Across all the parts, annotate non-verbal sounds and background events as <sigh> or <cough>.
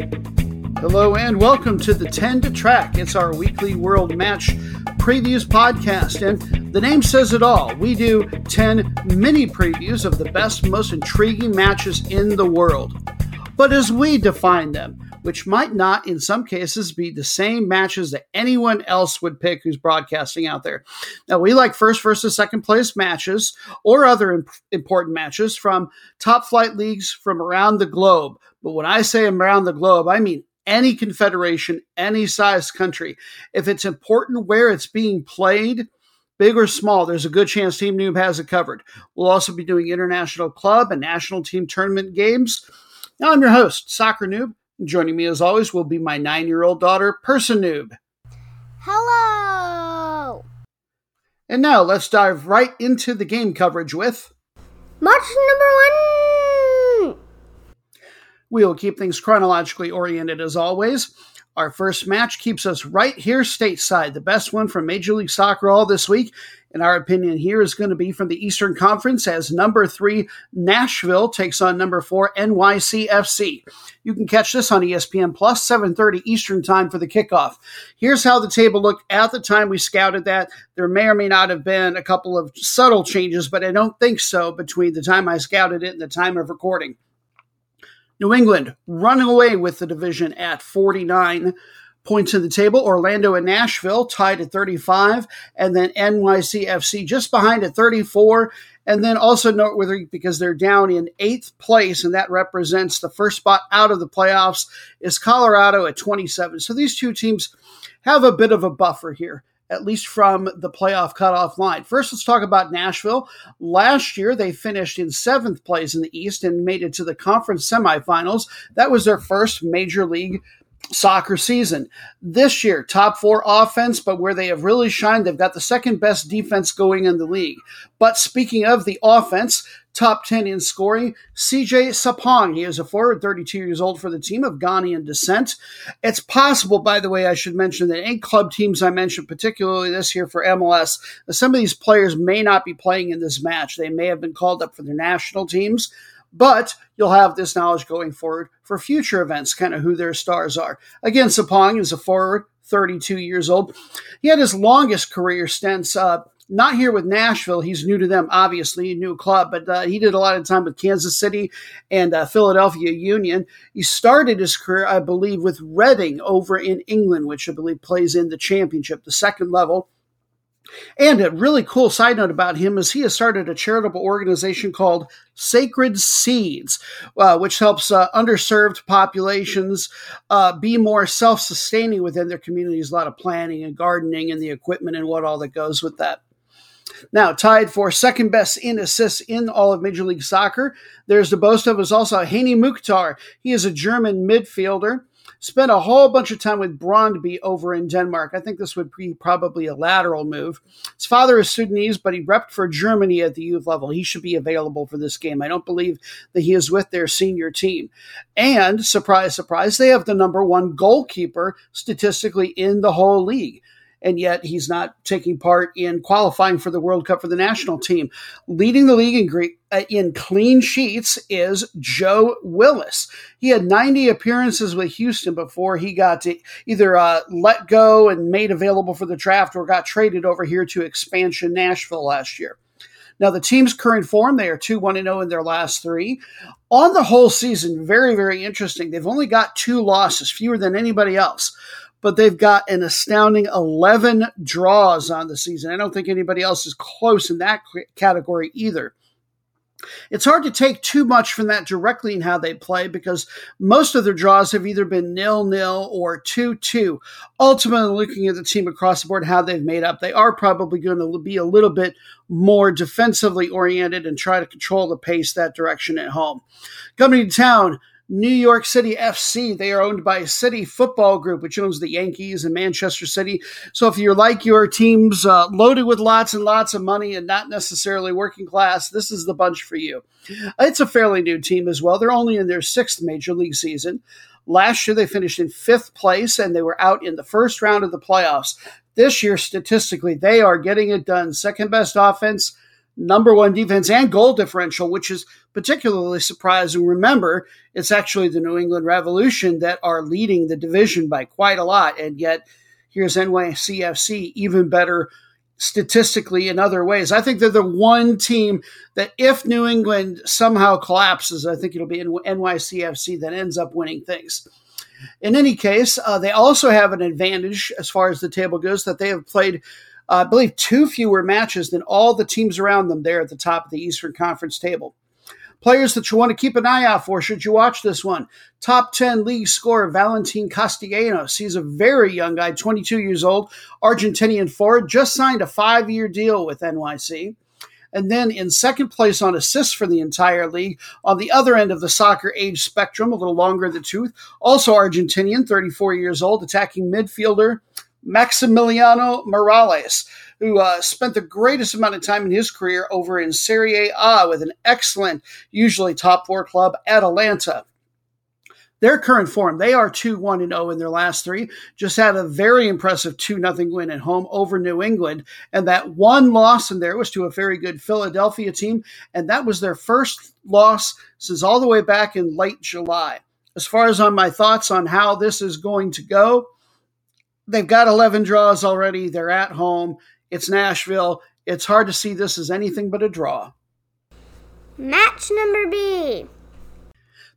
Hello and welcome to the 10 to Track. It's our weekly World Match Previews podcast, and the name says it all. We do 10 mini previews of the best, most intriguing matches in the world. But as we define them, which might not, in some cases, be the same matches that anyone else would pick who's broadcasting out there. Now, we like first versus second place matches or other imp- important matches from top flight leagues from around the globe. But when I say around the globe, I mean any confederation, any size country. If it's important where it's being played, big or small, there's a good chance Team Noob has it covered. We'll also be doing international club and national team tournament games. Now, I'm your host, Soccer Noob. Joining me as always will be my nine year old daughter, Personoob. Hello! And now let's dive right into the game coverage with Match number one! We'll keep things chronologically oriented as always. Our first match keeps us right here stateside. The best one from Major League Soccer all this week, in our opinion, here is going to be from the Eastern Conference as number three Nashville takes on number four NYCFC. You can catch this on ESPN Plus, 7:30 Eastern Time for the kickoff. Here's how the table looked at the time we scouted that. There may or may not have been a couple of subtle changes, but I don't think so between the time I scouted it and the time of recording. New England running away with the division at 49 points in the table. Orlando and Nashville tied at 35, and then NYCFC just behind at 34. And then also noteworthy because they're down in eighth place, and that represents the first spot out of the playoffs, is Colorado at 27. So these two teams have a bit of a buffer here at least from the playoff cutoff line. First, let's talk about Nashville. Last year, they finished in seventh place in the East and made it to the conference semifinals. That was their first major league soccer season. This year, top four offense, but where they have really shined, they've got the second best defense going in the league. But speaking of the offense, top 10 in scoring, CJ Sapong. He is a forward, 32 years old for the team of Ghanaian descent. It's possible, by the way, I should mention that any club teams I mentioned, particularly this year for MLS, some of these players may not be playing in this match. They may have been called up for their national teams but you'll have this knowledge going forward for future events, kind of who their stars are. Again, Sapong is a forward, 32 years old. He had his longest career stints. Uh, not here with Nashville. He's new to them, obviously, new club, but uh, he did a lot of time with Kansas City and uh, Philadelphia Union. He started his career, I believe, with Reading over in England, which I believe plays in the championship, the second level. And a really cool side note about him is he has started a charitable organization called Sacred Seeds, uh, which helps uh, underserved populations uh, be more self sustaining within their communities. A lot of planning and gardening and the equipment and what all that goes with that. Now, tied for second best in assists in all of Major League Soccer, there's the boast of is also Hany Mukhtar. He is a German midfielder spent a whole bunch of time with Brondby over in Denmark. I think this would be probably a lateral move. His father is Sudanese, but he repped for Germany at the youth level. He should be available for this game. I don't believe that he is with their senior team. And surprise, surprise, they have the number one goalkeeper statistically in the whole league and yet he's not taking part in qualifying for the World Cup for the national team. Leading the league in, uh, in clean sheets is Joe Willis. He had 90 appearances with Houston before he got either uh, let go and made available for the draft or got traded over here to expansion Nashville last year. Now, the team's current form, they are 2 1 0 in their last three. On the whole season, very, very interesting. They've only got two losses, fewer than anybody else but they've got an astounding 11 draws on the season. I don't think anybody else is close in that category either. It's hard to take too much from that directly in how they play because most of their draws have either been nil nil or 2 2. Ultimately, looking at the team across the board, how they've made up, they are probably going to be a little bit more defensively oriented and try to control the pace that direction at home. Coming to town, New York City FC. They are owned by City Football Group, which owns the Yankees and Manchester City. So if you're like your teams uh, loaded with lots and lots of money and not necessarily working class, this is the bunch for you. It's a fairly new team as well. They're only in their sixth major league season. Last year, they finished in fifth place and they were out in the first round of the playoffs. This year, statistically, they are getting it done. Second best offense, number one defense and goal differential, which is particularly surprising. Remember, it's actually the New England Revolution that are leading the division by quite a lot, and yet here's NYCFC even better statistically in other ways. I think they're the one team that if New England somehow collapses, I think it'll be NYCFC that ends up winning things. In any case, uh, they also have an advantage as far as the table goes that they have played, I believe, two fewer matches than all the teams around them there at the top of the Eastern Conference table. Players that you want to keep an eye out for should you watch this one. Top 10 league scorer Valentin Castellanos. He's a very young guy, 22 years old, Argentinian forward, just signed a five year deal with NYC. And then in second place on assists for the entire league, on the other end of the soccer age spectrum, a little longer in the tooth, also Argentinian, 34 years old, attacking midfielder Maximiliano Morales who uh, spent the greatest amount of time in his career over in Serie A with an excellent, usually top four club, Atalanta. Their current form, they are 2 1 0 in their last three. Just had a very impressive 2 0 win at home over New England. And that one loss in there was to a very good Philadelphia team. And that was their first loss since all the way back in late July. As far as on my thoughts on how this is going to go, they've got 11 draws already. They're at home. It's Nashville. It's hard to see this as anything but a draw. Match number B.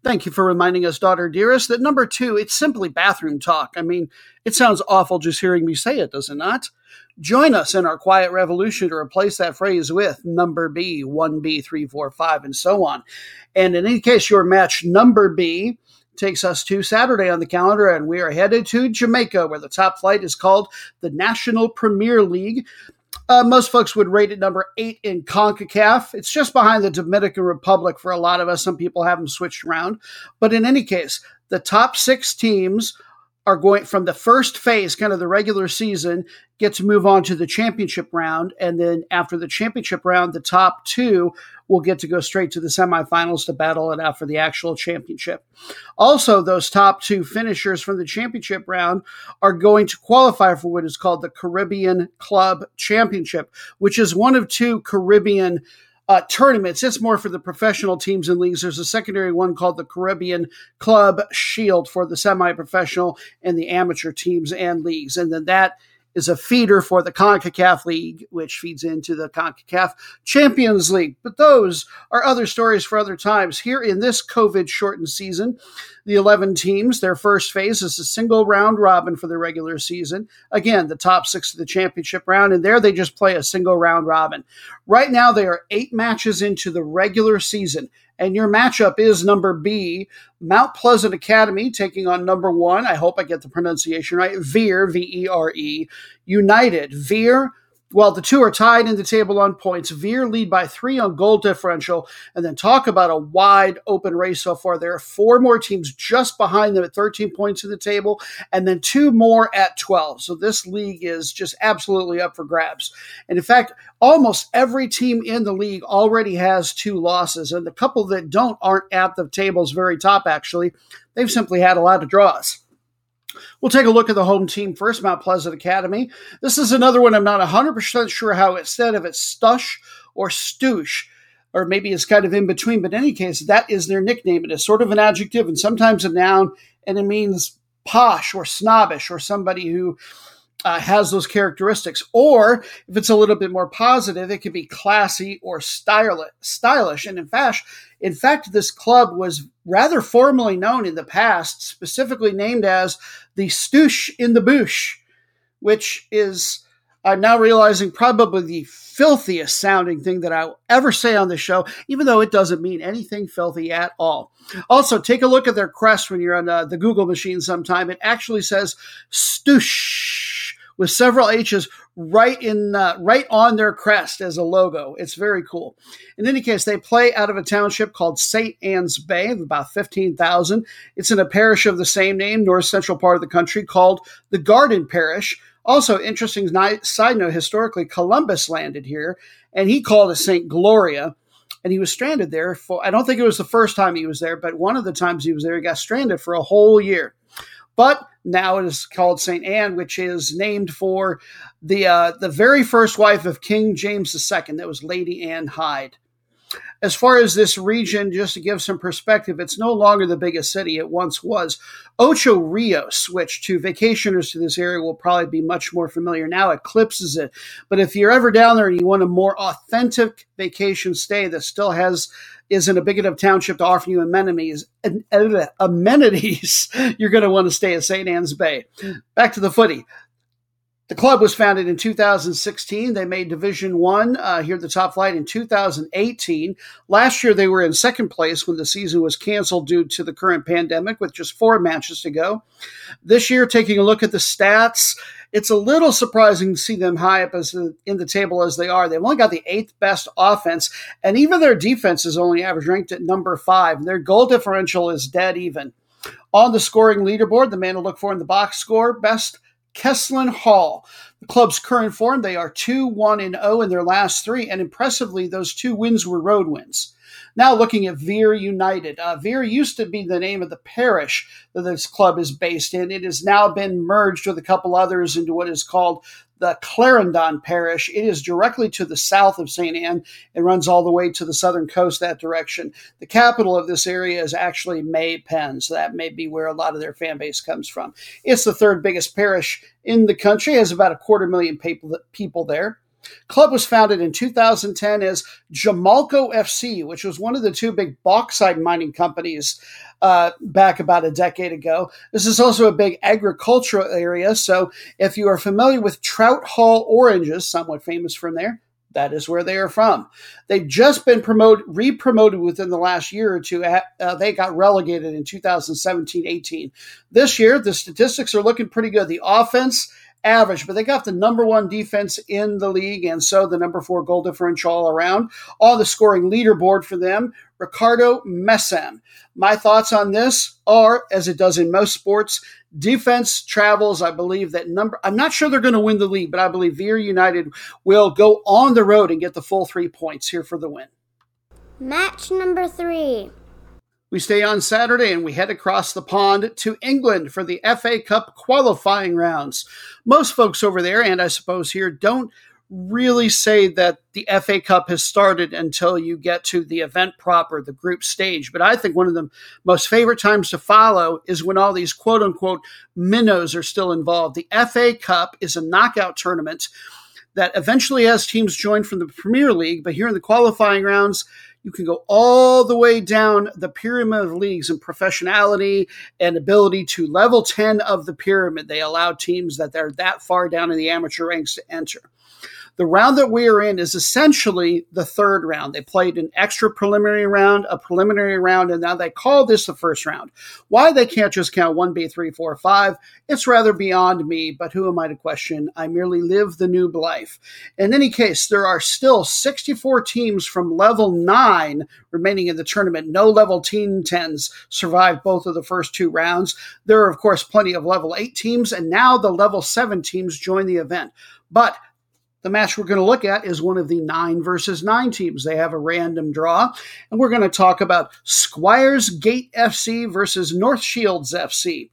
Thank you for reminding us, daughter dearest, that number two, it's simply bathroom talk. I mean, it sounds awful just hearing me say it, does it not? Join us in our quiet revolution to replace that phrase with number B, 1B, 3, 4, 5, and so on. And in any case, your match number B takes us to Saturday on the calendar, and we are headed to Jamaica, where the top flight is called the National Premier League. Uh, most folks would rate it number eight in CONCACAF. It's just behind the Dominican Republic for a lot of us. Some people have them switched around. But in any case, the top six teams are going from the first phase, kind of the regular season, get to move on to the championship round. And then after the championship round, the top two will get to go straight to the semifinals to battle it out for the actual championship. Also, those top two finishers from the championship round are going to qualify for what is called the Caribbean Club Championship, which is one of two Caribbean uh, tournaments. It's more for the professional teams and leagues. There's a secondary one called the Caribbean Club Shield for the semi professional and the amateur teams and leagues. And then that is a feeder for the CONCACAF League, which feeds into the CONCACAF Champions League. But those are other stories for other times. Here in this COVID shortened season, the 11 teams, their first phase is a single round robin for the regular season. Again, the top six of the championship round, and there they just play a single round robin. Right now, they are eight matches into the regular season. And your matchup is number B, Mount Pleasant Academy taking on number one. I hope I get the pronunciation right. Vere, V E R E, United. Vere well, the two are tied in the table on points. Vere lead by three on goal differential, and then talk about a wide open race so far. There are four more teams just behind them at 13 points in the table, and then two more at 12. So this league is just absolutely up for grabs. And in fact, almost every team in the league already has two losses, and the couple that don't aren't at the table's very top, actually. They've simply had a lot of draws. We'll take a look at the home team first, Mount Pleasant Academy. This is another one I'm not 100% sure how it's said, if it's Stush or Stoosh, or maybe it's kind of in between. But in any case, that is their nickname. It is sort of an adjective and sometimes a noun, and it means posh or snobbish or somebody who uh, has those characteristics. Or if it's a little bit more positive, it could be classy or stylish. And in fact, in fact, this club was rather formally known in the past, specifically named as the Stoosh in the Boosh, which is, I'm now realizing, probably the filthiest sounding thing that I'll ever say on the show, even though it doesn't mean anything filthy at all. Also, take a look at their crest when you're on uh, the Google machine sometime. It actually says Stoosh with several H's right in uh, right on their crest as a logo. It's very cool. In any case, they play out of a township called St. Ann's Bay of about 15,000. It's in a parish of the same name, north central part of the country, called the Garden Parish. Also, interesting side note historically, Columbus landed here and he called it St. Gloria. And he was stranded there for, I don't think it was the first time he was there, but one of the times he was there, he got stranded for a whole year. But Now it is called St. Anne, which is named for the uh, the very first wife of King James II. That was Lady Anne Hyde. As far as this region, just to give some perspective, it's no longer the biggest city it once was. Ocho Rios, which to vacationers to this area will probably be much more familiar now, eclipses it. But if you're ever down there and you want a more authentic vacation stay that still has is in a big enough township to offer you amenities, uh, amenities, <laughs> you're going to want to stay at St. Ann's Bay. Back to the footy. The club was founded in 2016. They made Division One uh, here at the top flight in 2018. Last year, they were in second place when the season was canceled due to the current pandemic, with just four matches to go. This year, taking a look at the stats, it's a little surprising to see them high up as in the table as they are. They've only got the eighth best offense, and even their defense is only average ranked at number five. Their goal differential is dead even. On the scoring leaderboard, the man to look for in the box score, best Kesselin Hall. The club's current form, they are 2 1 and 0 in their last three, and impressively, those two wins were road wins. Now, looking at Vere United. Uh, Vere used to be the name of the parish that this club is based in. It has now been merged with a couple others into what is called the Clarendon Parish. It is directly to the south of St. Anne and runs all the way to the southern coast that direction. The capital of this area is actually May Pen, so that may be where a lot of their fan base comes from. It's the third biggest parish in the country, it has about a quarter million people, people there. Club was founded in 2010 as Jamalco FC, which was one of the two big bauxite mining companies uh, back about a decade ago. This is also a big agricultural area, so if you are familiar with Trout Hall oranges, somewhat famous from there, that is where they are from. They've just been promoted, re-promoted within the last year or two. Uh, they got relegated in 2017-18. This year, the statistics are looking pretty good. The offense average, but they got the number one defense in the league, and so the number four goal differential all around. All the scoring leaderboard for them, Ricardo Messam. My thoughts on this are, as it does in most sports, defense travels. I believe that number. I'm not sure they're going to win the league, but I believe Vere United will go on the road and get the full three points here for the win. Match number three. We stay on Saturday and we head across the pond to England for the FA Cup qualifying rounds. Most folks over there, and I suppose here, don't really say that the FA Cup has started until you get to the event proper, the group stage. But I think one of the most favorite times to follow is when all these quote unquote minnows are still involved. The FA Cup is a knockout tournament that eventually has teams join from the Premier League, but here in the qualifying rounds, you can go all the way down the pyramid of leagues in professionality and ability to level 10 of the pyramid. They allow teams that they're that far down in the amateur ranks to enter. The round that we are in is essentially the third round. They played an extra preliminary round, a preliminary round, and now they call this the first round. Why they can't just count 1B, 3, 4, 5, it's rather beyond me, but who am I to question? I merely live the noob life. In any case, there are still 64 teams from level 9 remaining in the tournament. No level team 10s survived both of the first two rounds. There are, of course, plenty of level 8 teams, and now the level 7 teams join the event. But the match we're going to look at is one of the nine versus nine teams. They have a random draw, and we're going to talk about Squires Gate FC versus North Shields FC.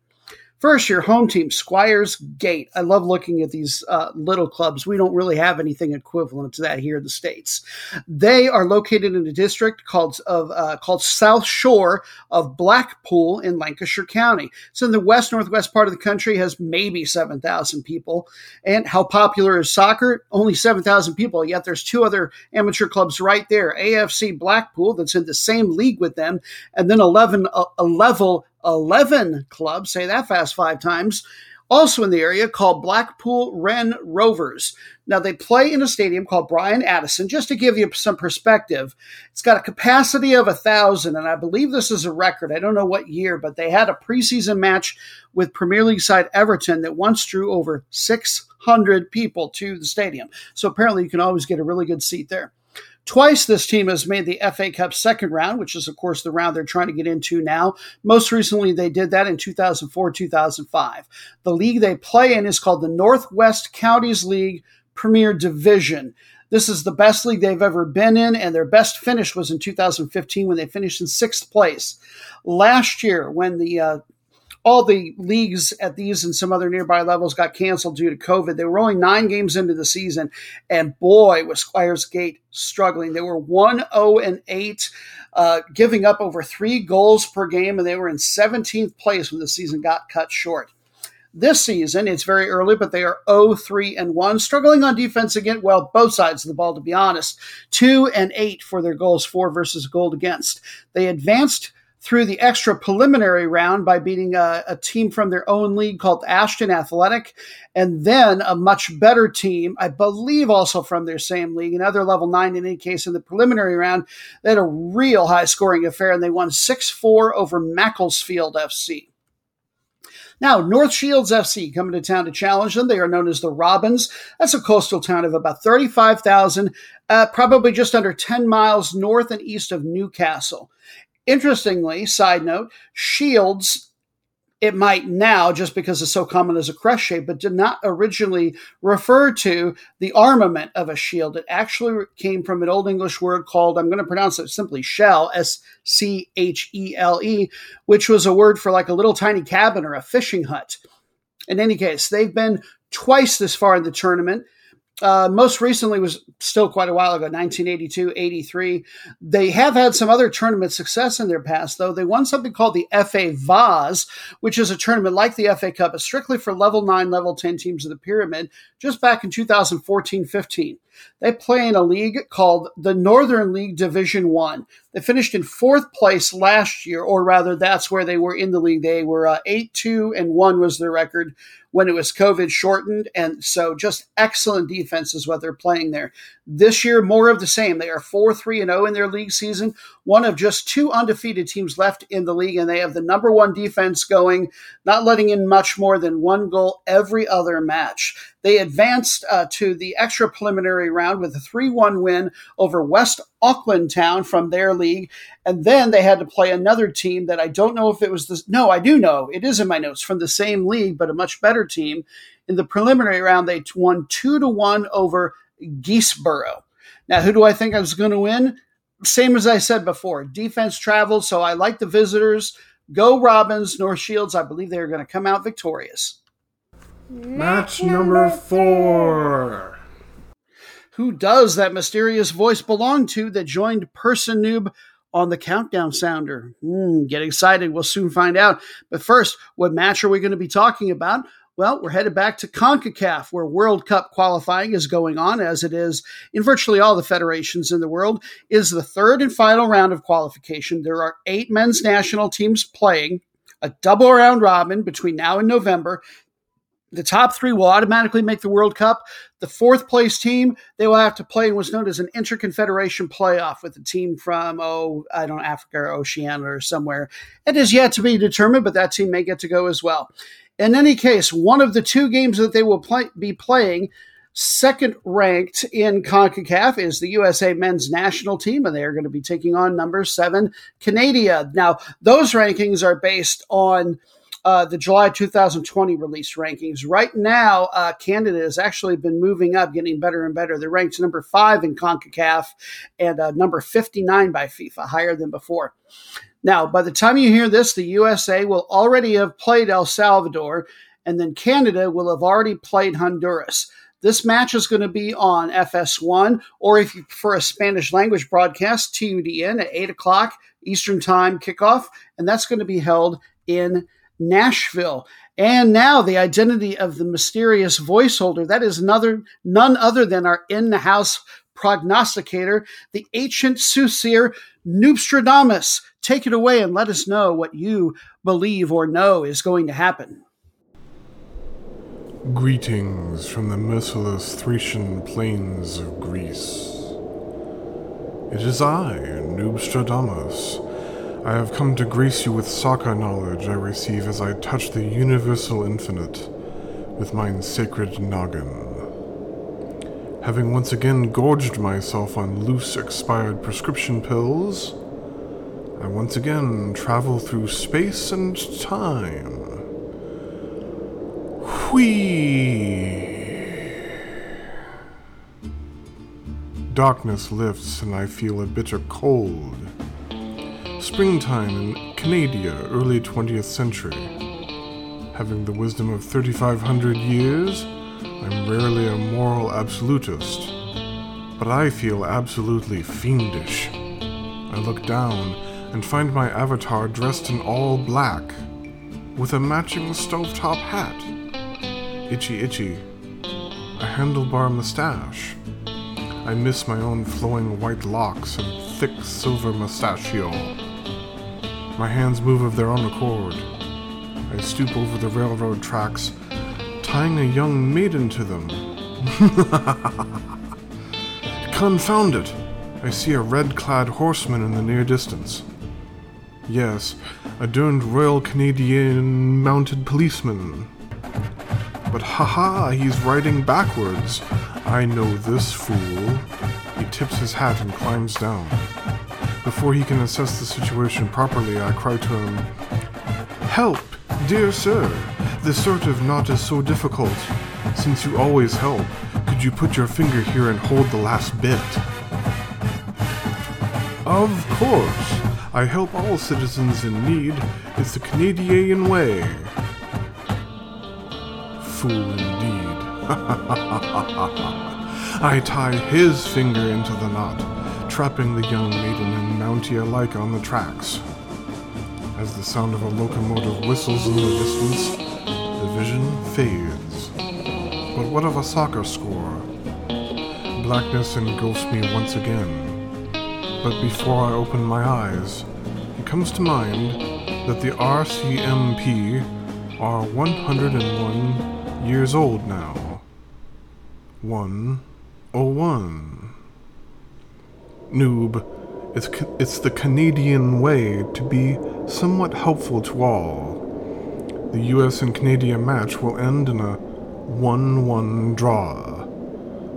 First, your home team, Squires Gate. I love looking at these uh, little clubs. We don't really have anything equivalent to that here in the states. They are located in a district called of uh, called South Shore of Blackpool in Lancashire County. It's in the west northwest part of the country. Has maybe seven thousand people. And how popular is soccer? Only seven thousand people. Yet there's two other amateur clubs right there. AFC Blackpool that's in the same league with them, and then 11 a, a level 11 club, say that fast five times, also in the area called Blackpool Wren Rovers. Now, they play in a stadium called Brian Addison. Just to give you some perspective, it's got a capacity of a thousand, and I believe this is a record. I don't know what year, but they had a preseason match with Premier League side Everton that once drew over 600 people to the stadium. So apparently, you can always get a really good seat there. Twice this team has made the FA Cup second round, which is, of course, the round they're trying to get into now. Most recently, they did that in 2004 2005. The league they play in is called the Northwest Counties League Premier Division. This is the best league they've ever been in, and their best finish was in 2015 when they finished in sixth place. Last year, when the uh, all the leagues at these and some other nearby levels got canceled due to COVID. They were only nine games into the season, and boy, was Squires Gate struggling. They were 1 0 and 8, uh, giving up over three goals per game, and they were in 17th place when the season got cut short. This season, it's very early, but they are 0 3 and 1, struggling on defense again. Well, both sides of the ball, to be honest. 2 and 8 for their goals for versus goal against. They advanced through the extra preliminary round by beating a, a, team from their own league called Ashton Athletic, and then a much better team, I believe also from their same league, another level nine in any case in the preliminary round. They had a real high scoring affair, and they won 6 4 over Macclesfield FC. Now, North Shields FC coming to town to challenge them. They are known as the Robins. That's a coastal town of about 35,000, uh, probably just under 10 miles north and east of Newcastle. Interestingly, side note, Shields it might now just because it's so common as a crest shape, but did not originally refer to the armament of a shield. It actually came from an Old English word called, I'm going to pronounce it simply shell, S C H E L E, which was a word for like a little tiny cabin or a fishing hut. In any case, they've been twice this far in the tournament uh, most recently was still quite a while ago 1982 83 they have had some other tournament success in their past though. They won something called the fa vase which is a tournament like the fa cup but strictly for level 9 level 10 teams of the pyramid just back in 2014 15 they play in a league called the northern league division 1 they finished in fourth place last year or rather that's where they were in the league they were uh, 8 2 and 1 was their record when it was COVID shortened. And so just excellent defense is what they're playing there. This year, more of the same. They are 4 3 and 0 in their league season, one of just two undefeated teams left in the league. And they have the number one defense going, not letting in much more than one goal every other match. They advanced uh, to the extra preliminary round with a 3 1 win over West Auckland Town from their league. And then they had to play another team that I don't know if it was this. No, I do know. It is in my notes from the same league, but a much better team. In the preliminary round, they won 2 to 1 over Guisborough. Now, who do I think I was going to win? Same as I said before defense traveled, so I like the visitors. Go Robins, North Shields. I believe they are going to come out victorious. Match number four. Who does that mysterious voice belong to that joined Person Noob on the countdown sounder? Mm, get excited. We'll soon find out. But first, what match are we going to be talking about? Well, we're headed back to CONCACAF, where World Cup qualifying is going on, as it is in virtually all the federations in the world. It is the third and final round of qualification. There are eight men's national teams playing, a double round robin between now and November the top three will automatically make the World Cup. The fourth place team, they will have to play in what's known as an interconfederation playoff with a team from, oh, I don't know, Africa or Oceania or somewhere. It is yet to be determined, but that team may get to go as well. In any case, one of the two games that they will play, be playing, second ranked in CONCACAF, is the USA men's national team, and they are going to be taking on number seven, Canada. Now, those rankings are based on uh, the July 2020 release rankings. Right now, uh, Canada has actually been moving up, getting better and better. They're ranked number five in CONCACAF and uh, number 59 by FIFA, higher than before. Now, by the time you hear this, the USA will already have played El Salvador, and then Canada will have already played Honduras. This match is going to be on FS1, or if you prefer a Spanish language broadcast, TUDN at 8 o'clock Eastern Time kickoff, and that's going to be held in Nashville. And now the identity of the mysterious voice holder. That is another, none other than our in the house prognosticator, the ancient soothsayer, Noobstradamus. Take it away and let us know what you believe or know is going to happen. Greetings from the merciless Thracian plains of Greece. It is I, Noobstradamus I have come to grace you with soccer knowledge I receive as I touch the universal infinite with mine sacred noggin. Having once again gorged myself on loose expired prescription pills, I once again travel through space and time. Whee! Darkness lifts and I feel a bitter cold Springtime in Canada, early 20th century. Having the wisdom of 3,500 years, I'm rarely a moral absolutist, but I feel absolutely fiendish. I look down and find my avatar dressed in all black, with a matching stovetop hat. Itchy itchy, a handlebar mustache. I miss my own flowing white locks and thick silver mustachio. My hands move of their own accord. I stoop over the railroad tracks, tying a young maiden to them. <laughs> Confound it! I see a red clad horseman in the near distance. Yes, a derned Royal Canadian mounted policeman. But haha, he's riding backwards. I know this fool. He tips his hat and climbs down. Before he can assess the situation properly, I cry to him, Help, dear sir! This sort of knot is so difficult. Since you always help, could you put your finger here and hold the last bit? Of course. I help all citizens in need. It's the Canadian way. Fool indeed. <laughs> I tie his finger into the knot, trapping the young maiden and Mountie alike on the tracks. As the sound of a locomotive whistles in the distance, the vision fades. But what of a soccer score? Blackness engulfs me once again. But before I open my eyes, it comes to mind that the RCMP are 101 years old now. 101. Noob, it's, it's the Canadian way to be somewhat helpful to all. The US and Canadian match will end in a 1 1 draw.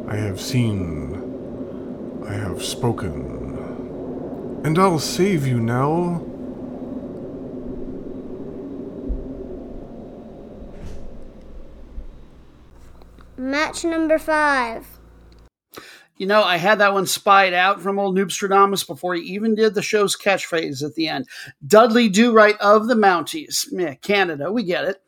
I have seen. I have spoken. And I'll save you, Nell. Match number five. You know, I had that one spied out from old Noobstradamus before he even did the show's catchphrase at the end. Dudley Do Right of the Mounties. Yeah, Canada, we get it.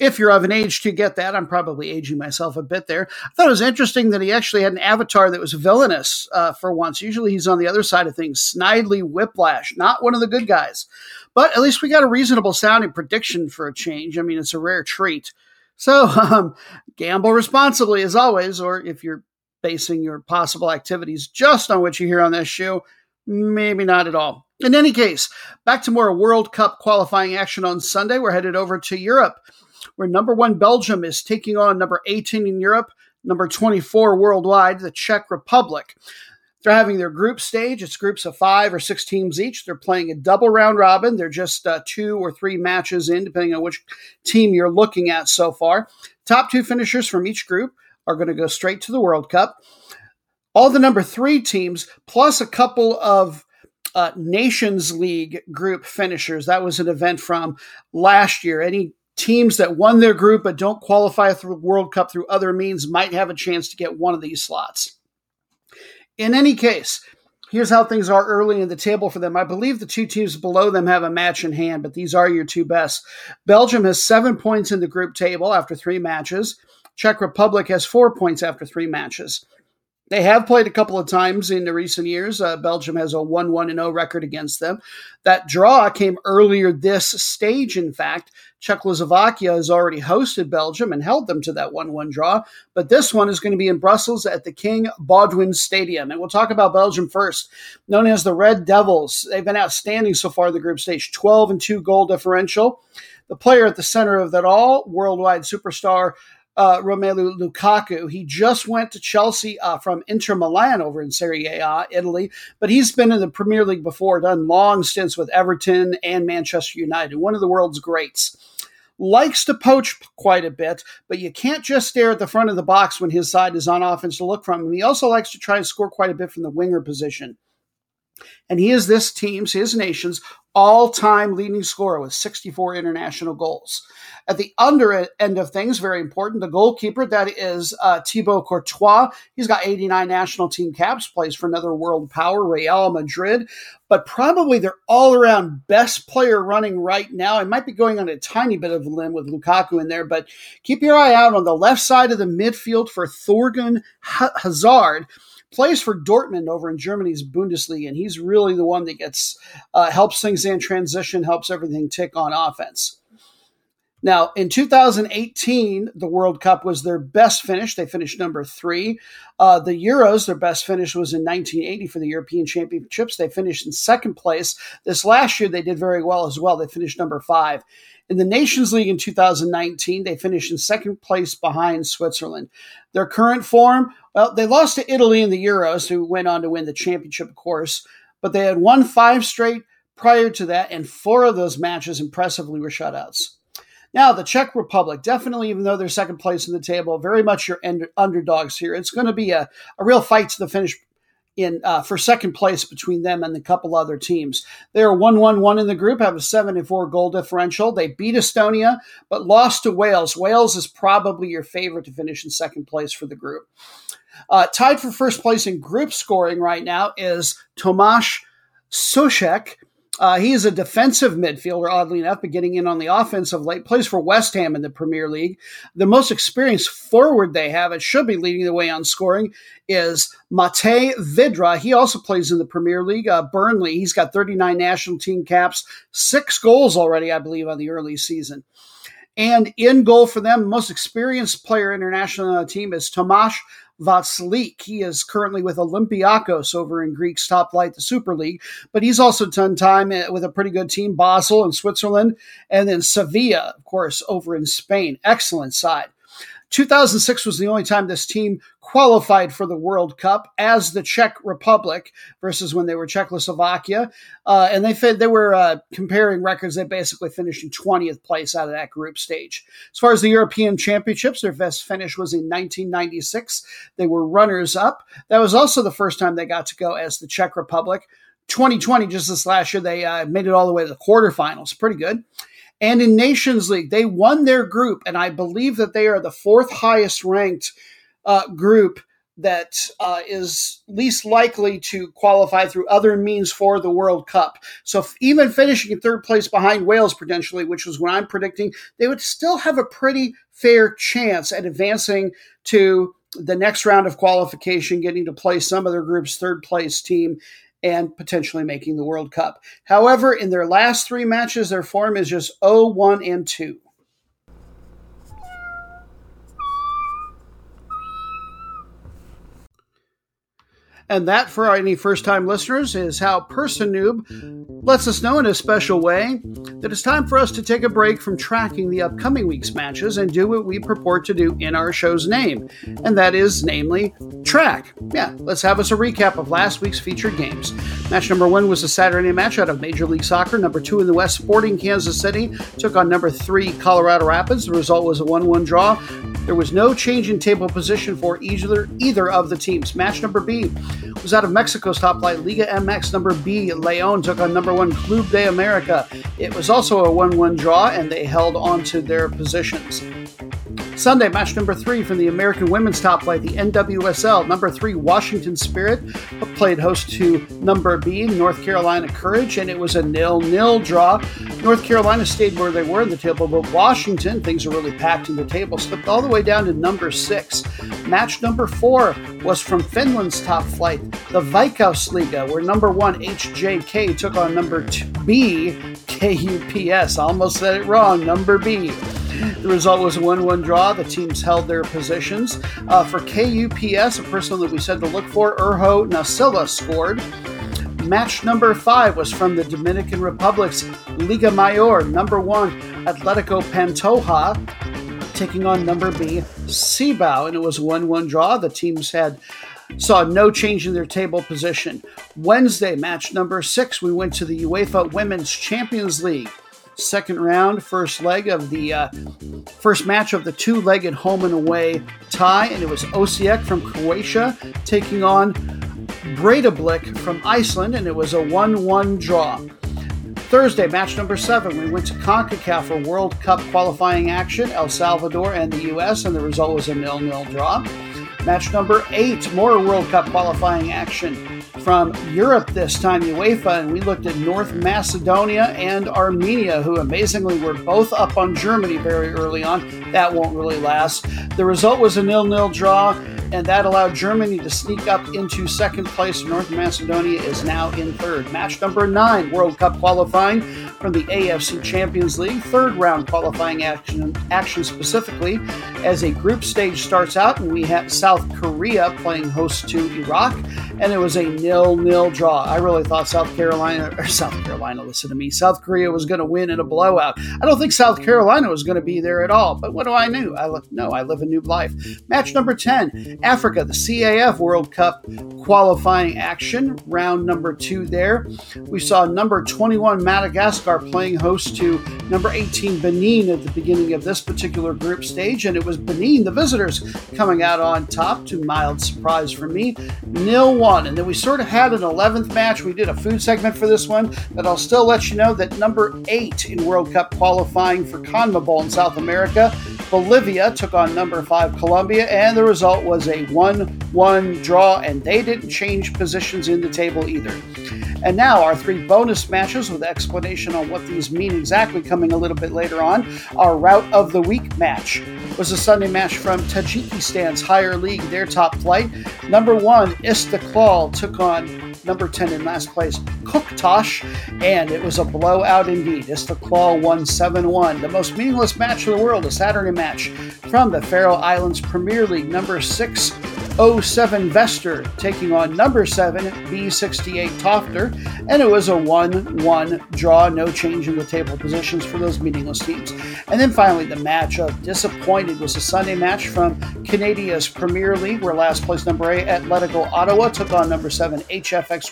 If you're of an age to get that, I'm probably aging myself a bit there. I thought it was interesting that he actually had an avatar that was villainous uh, for once. Usually he's on the other side of things. Snidely Whiplash, not one of the good guys. But at least we got a reasonable sounding prediction for a change. I mean, it's a rare treat. So <laughs> um, gamble responsibly as always, or if you're basing your possible activities just on what you hear on this show, maybe not at all. In any case, back to more World Cup qualifying action on Sunday. We're headed over to Europe, where number one Belgium is taking on number 18 in Europe, number 24 worldwide, the Czech Republic. They're having their group stage. It's groups of five or six teams each. They're playing a double round robin. They're just uh, two or three matches in, depending on which team you're looking at so far. Top two finishers from each group are going to go straight to the World Cup. All the number three teams, plus a couple of uh, Nations League group finishers. That was an event from last year. Any teams that won their group but don't qualify through World Cup through other means might have a chance to get one of these slots. In any case, here's how things are early in the table for them. I believe the two teams below them have a match in hand, but these are your two best. Belgium has seven points in the group table after three matches. Czech Republic has four points after three matches. They have played a couple of times in the recent years. Uh, Belgium has a 1 1 0 record against them. That draw came earlier this stage, in fact. Czechoslovakia has already hosted Belgium and held them to that 1 1 draw. But this one is going to be in Brussels at the King Baudouin Stadium. And we'll talk about Belgium first. Known as the Red Devils, they've been outstanding so far in the group stage 12 and 2 goal differential. The player at the center of that all, worldwide superstar uh, Romelu Lukaku. He just went to Chelsea uh, from Inter Milan over in Serie A, Italy, but he's been in the Premier League before, done long stints with Everton and Manchester United, one of the world's greats. Likes to poach quite a bit, but you can't just stare at the front of the box when his side is on offense to look from him. He also likes to try and score quite a bit from the winger position. And he is this team's, his nation's all time leading scorer with 64 international goals. At the under end of things, very important, the goalkeeper, that is uh, Thibaut Courtois. He's got 89 national team caps, plays for another world power, Real Madrid. But probably their all around best player running right now. I might be going on a tiny bit of a limb with Lukaku in there, but keep your eye out on the left side of the midfield for Thorgan Hazard plays for Dortmund over in Germany's Bundesliga, and he's really the one that gets uh, helps things in transition, helps everything tick on offense. Now, in 2018, the World Cup was their best finish. They finished number three. Uh, the Euros, their best finish was in 1980 for the European Championships. They finished in second place. This last year, they did very well as well. They finished number five. In the Nations League in 2019, they finished in second place behind Switzerland. Their current form, well, they lost to Italy in the Euros, who went on to win the championship, of course, but they had won five straight prior to that, and four of those matches impressively were shutouts. Now, the Czech Republic, definitely, even though they're second place in the table, very much your underdogs here. It's going to be a, a real fight to the finish in uh, for second place between them and a couple other teams. They are one one one in the group, have a seventy four goal differential. They beat Estonia, but lost to Wales. Wales is probably your favorite to finish in second place for the group. Uh, tied for first place in group scoring right now is Tomáš Souček uh, he is a defensive midfielder, oddly enough, but getting in on the offensive late. Plays for West Ham in the Premier League. The most experienced forward they have, it should be leading the way on scoring, is Mate Vydra. He also plays in the Premier League. Uh, Burnley, he's got 39 national team caps, six goals already, I believe, on the early season. And in goal for them, most experienced player international on the team is Tomáš Vaclík. He is currently with Olympiacos over in Greek's top flight, the Super League, but he's also done time eh, with a pretty good team, Basel in Switzerland, and then Sevilla, of course, over in Spain. Excellent side. 2006 was the only time this team qualified for the World Cup as the Czech Republic versus when they were Czechoslovakia. Uh, and they they were uh, comparing records. They basically finished in 20th place out of that group stage. As far as the European Championships, their best finish was in 1996. They were runners up. That was also the first time they got to go as the Czech Republic. 2020, just this last year, they uh, made it all the way to the quarterfinals. Pretty good. And in Nations League, they won their group, and I believe that they are the fourth highest ranked uh, group that uh, is least likely to qualify through other means for the World Cup. So even finishing in third place behind Wales potentially, which was what I'm predicting, they would still have a pretty fair chance at advancing to the next round of qualification, getting to play some of their group's third place team and potentially making the World Cup. However, in their last three matches, their form is just 0 1 and 2. And that, for any first time listeners, is how Person lets us know in a special way that it's time for us to take a break from tracking the upcoming week's matches and do what we purport to do in our show's name, and that is, namely, track. Yeah, let's have us a recap of last week's featured games. Match number one was a Saturday match out of Major League Soccer. Number two in the West, Sporting Kansas City took on number three, Colorado Rapids. The result was a 1 1 draw. There was no change in table position for either, either of the teams. Match number B was out of Mexico's top flight. Liga MX number B, Leon took on number one Club de America. It was also a 1 1 draw, and they held on to their positions. Sunday, match number three from the American women's top flight, the NWSL. Number three, Washington Spirit, played host to number B, North Carolina Courage, and it was a nil-nil draw. North Carolina stayed where they were in the table, but Washington, things are really packed in the table, slipped all the way down to number six. Match number four was from Finland's top flight, the Veikkausliiga, where number one, HJK, took on number two, B, KUPS. Almost said it wrong, number B. The result was a 1 1 draw. The teams held their positions. Uh, for KUPS, a person that we said to look for, Urho Nissilä scored. Match number five was from the Dominican Republic's Liga Mayor, number one, Atletico Pantoja, taking on number B, Cibao, and it was a 1 1 draw. The teams had saw no change in their table position. Wednesday, match number six, we went to the UEFA Women's Champions League second round, first leg of the uh, first match of the two legged home and away tie. And it was Osijek from Croatia taking on Breidablik from Iceland, and it was a 1 1 draw. Thursday, match number seven, we went to CONCACAF for World Cup qualifying action, El Salvador and the U.S., and the result was a nil nil draw. Match number eight, more World Cup qualifying action from Europe this time, UEFA, and we looked at North Macedonia and Armenia, who amazingly were both up on Germany very early on. That won't really last. The result was a nil nil draw and that allowed Germany to sneak up into second place. North Macedonia is now in third. Match number nine, World Cup qualifying from the AFC Champions League, third round qualifying action, action specifically, as a group stage starts out, and we have South Korea playing host to Iraq, and it was a nil-nil draw. I really thought South Carolina or South Carolina, listen to me, South Korea was going to win in a blowout. I don't think South Carolina was going to be there at all, but what do I know? I no, I live a new life. Match number ten, Africa, the CAF World Cup qualifying action, round number two. There, we saw number twenty-one Madagascar playing host to number 18 Benin at the beginning of this particular group stage, and it was Benin, the visitors, coming out on top to mild surprise for me. Nil one. And then we sort of had an 11th match. We did a food segment for this one, but I'll still let you know that number eight in World Cup qualifying for CONMEBOL in South America, Bolivia took on number five Colombia, and the result was a 1 1 draw, and they didn't change positions in the table either. And now our three bonus matches with explanation on what these mean exactly coming a little bit later on. Our route of the week match was a Sunday match from Tajikistan's higher league, their top flight. Number one, Istiklal took on number 10 in last place, Kuktosh, and it was a blowout indeed. Istiklal won 7 1. The most meaningless match in the world, a Saturday match from the Faroe Islands Premier League, number 6 07 Vestur taking on number 7 B68 Toftir, and it was a 1 1 draw, no change in the table positions for those meaningless teams. And then finally, the match of disappointed was a Sunday match from Canada's Premier League, where last place number 8 Atletico Ottawa took on number 7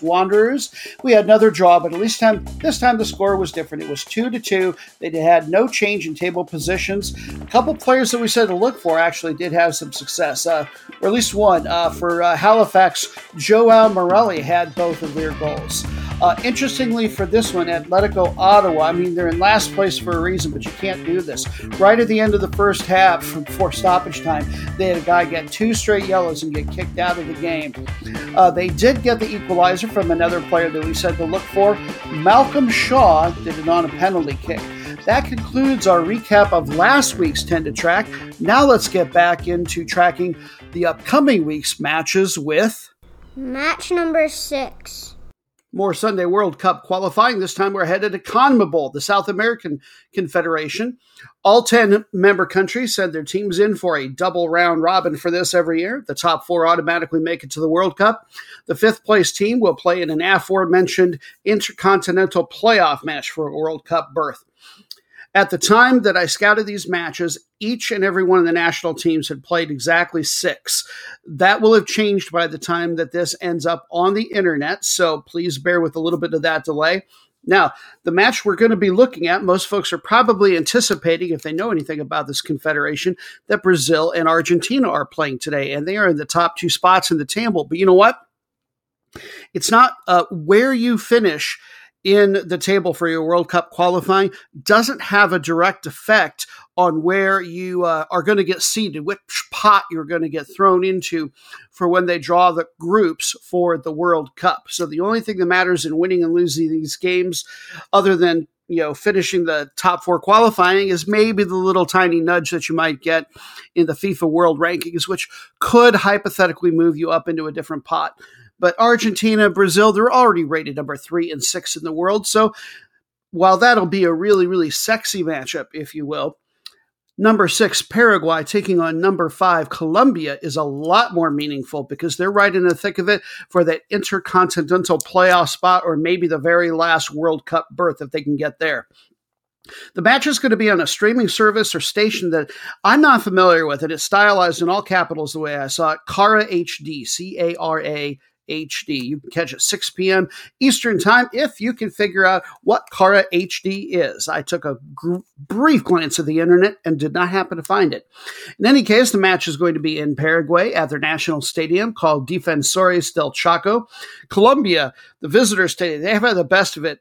Wanderers. We had another draw, but at least time this time the score was different. It was 2 to 2. They had no change in table positions. A couple players that we said to look for actually did have some success, uh, or at least one. Uh, for uh, Halifax, Joao Morelli had both of their goals. Uh, interestingly, for this one, Atletico Ottawa, I mean, they're in last place for a reason, but you can't do this. Right at the end of the first half, before stoppage time, they had a guy get two straight yellows and get kicked out of the game. Uh, they did get the equalizer from another player that we said to look for. Malcolm Shaw did it on a penalty kick. That concludes our recap of last week's 10 to track. Now let's get back into tracking the upcoming week's matches with match number six. More Sunday World Cup qualifying. This time we're headed to CONMEBOL, the South American Confederation. All 10 member countries send their teams in for a double round robin for this every year. The top four automatically make it to the World Cup. The fifth place team will play in an aforementioned intercontinental playoff match for a World Cup berth. At the time that I scouted these matches, each and every one of the national teams had played exactly six. That will have changed by the time that this ends up on the internet, so please bear with a little bit of that delay. Now, the match we're going to be looking at, most folks are probably anticipating, if they know anything about this confederation, that Brazil and Argentina are playing today, and they are in the top two spots in the table. But you know what? It's not uh, where you finish in the table for your World Cup qualifying doesn't have a direct effect on where you uh, are going to get seeded, which pot you're going to get thrown into for when they draw the groups for the World Cup. So the only thing that matters in winning and losing these games, other than you know finishing the top four qualifying, is maybe the little tiny nudge that you might get in the FIFA World Rankings, which could hypothetically move you up into a different pot. But Argentina, Brazil, they're already rated number three and six in the world. So while that'll be a really, really sexy matchup, if you will, number six, Paraguay, taking on number five, Colombia, is a lot more meaningful because they're right in the thick of it for that intercontinental playoff spot or maybe the very last World Cup berth if they can get there. The match is going to be on a streaming service or station that I'm not familiar with, and it's stylized in all capitals the way I saw it. Cara HD, C A R A HD. You can catch it 6 p.m. Eastern Time if you can figure out what Cara HD is. I took a gr- brief glance at the internet and did not happen to find it. In any case, the match is going to be in Paraguay at their national stadium called Defensores del Chaco. Colombia, the visitor stadium, they have had the best of it.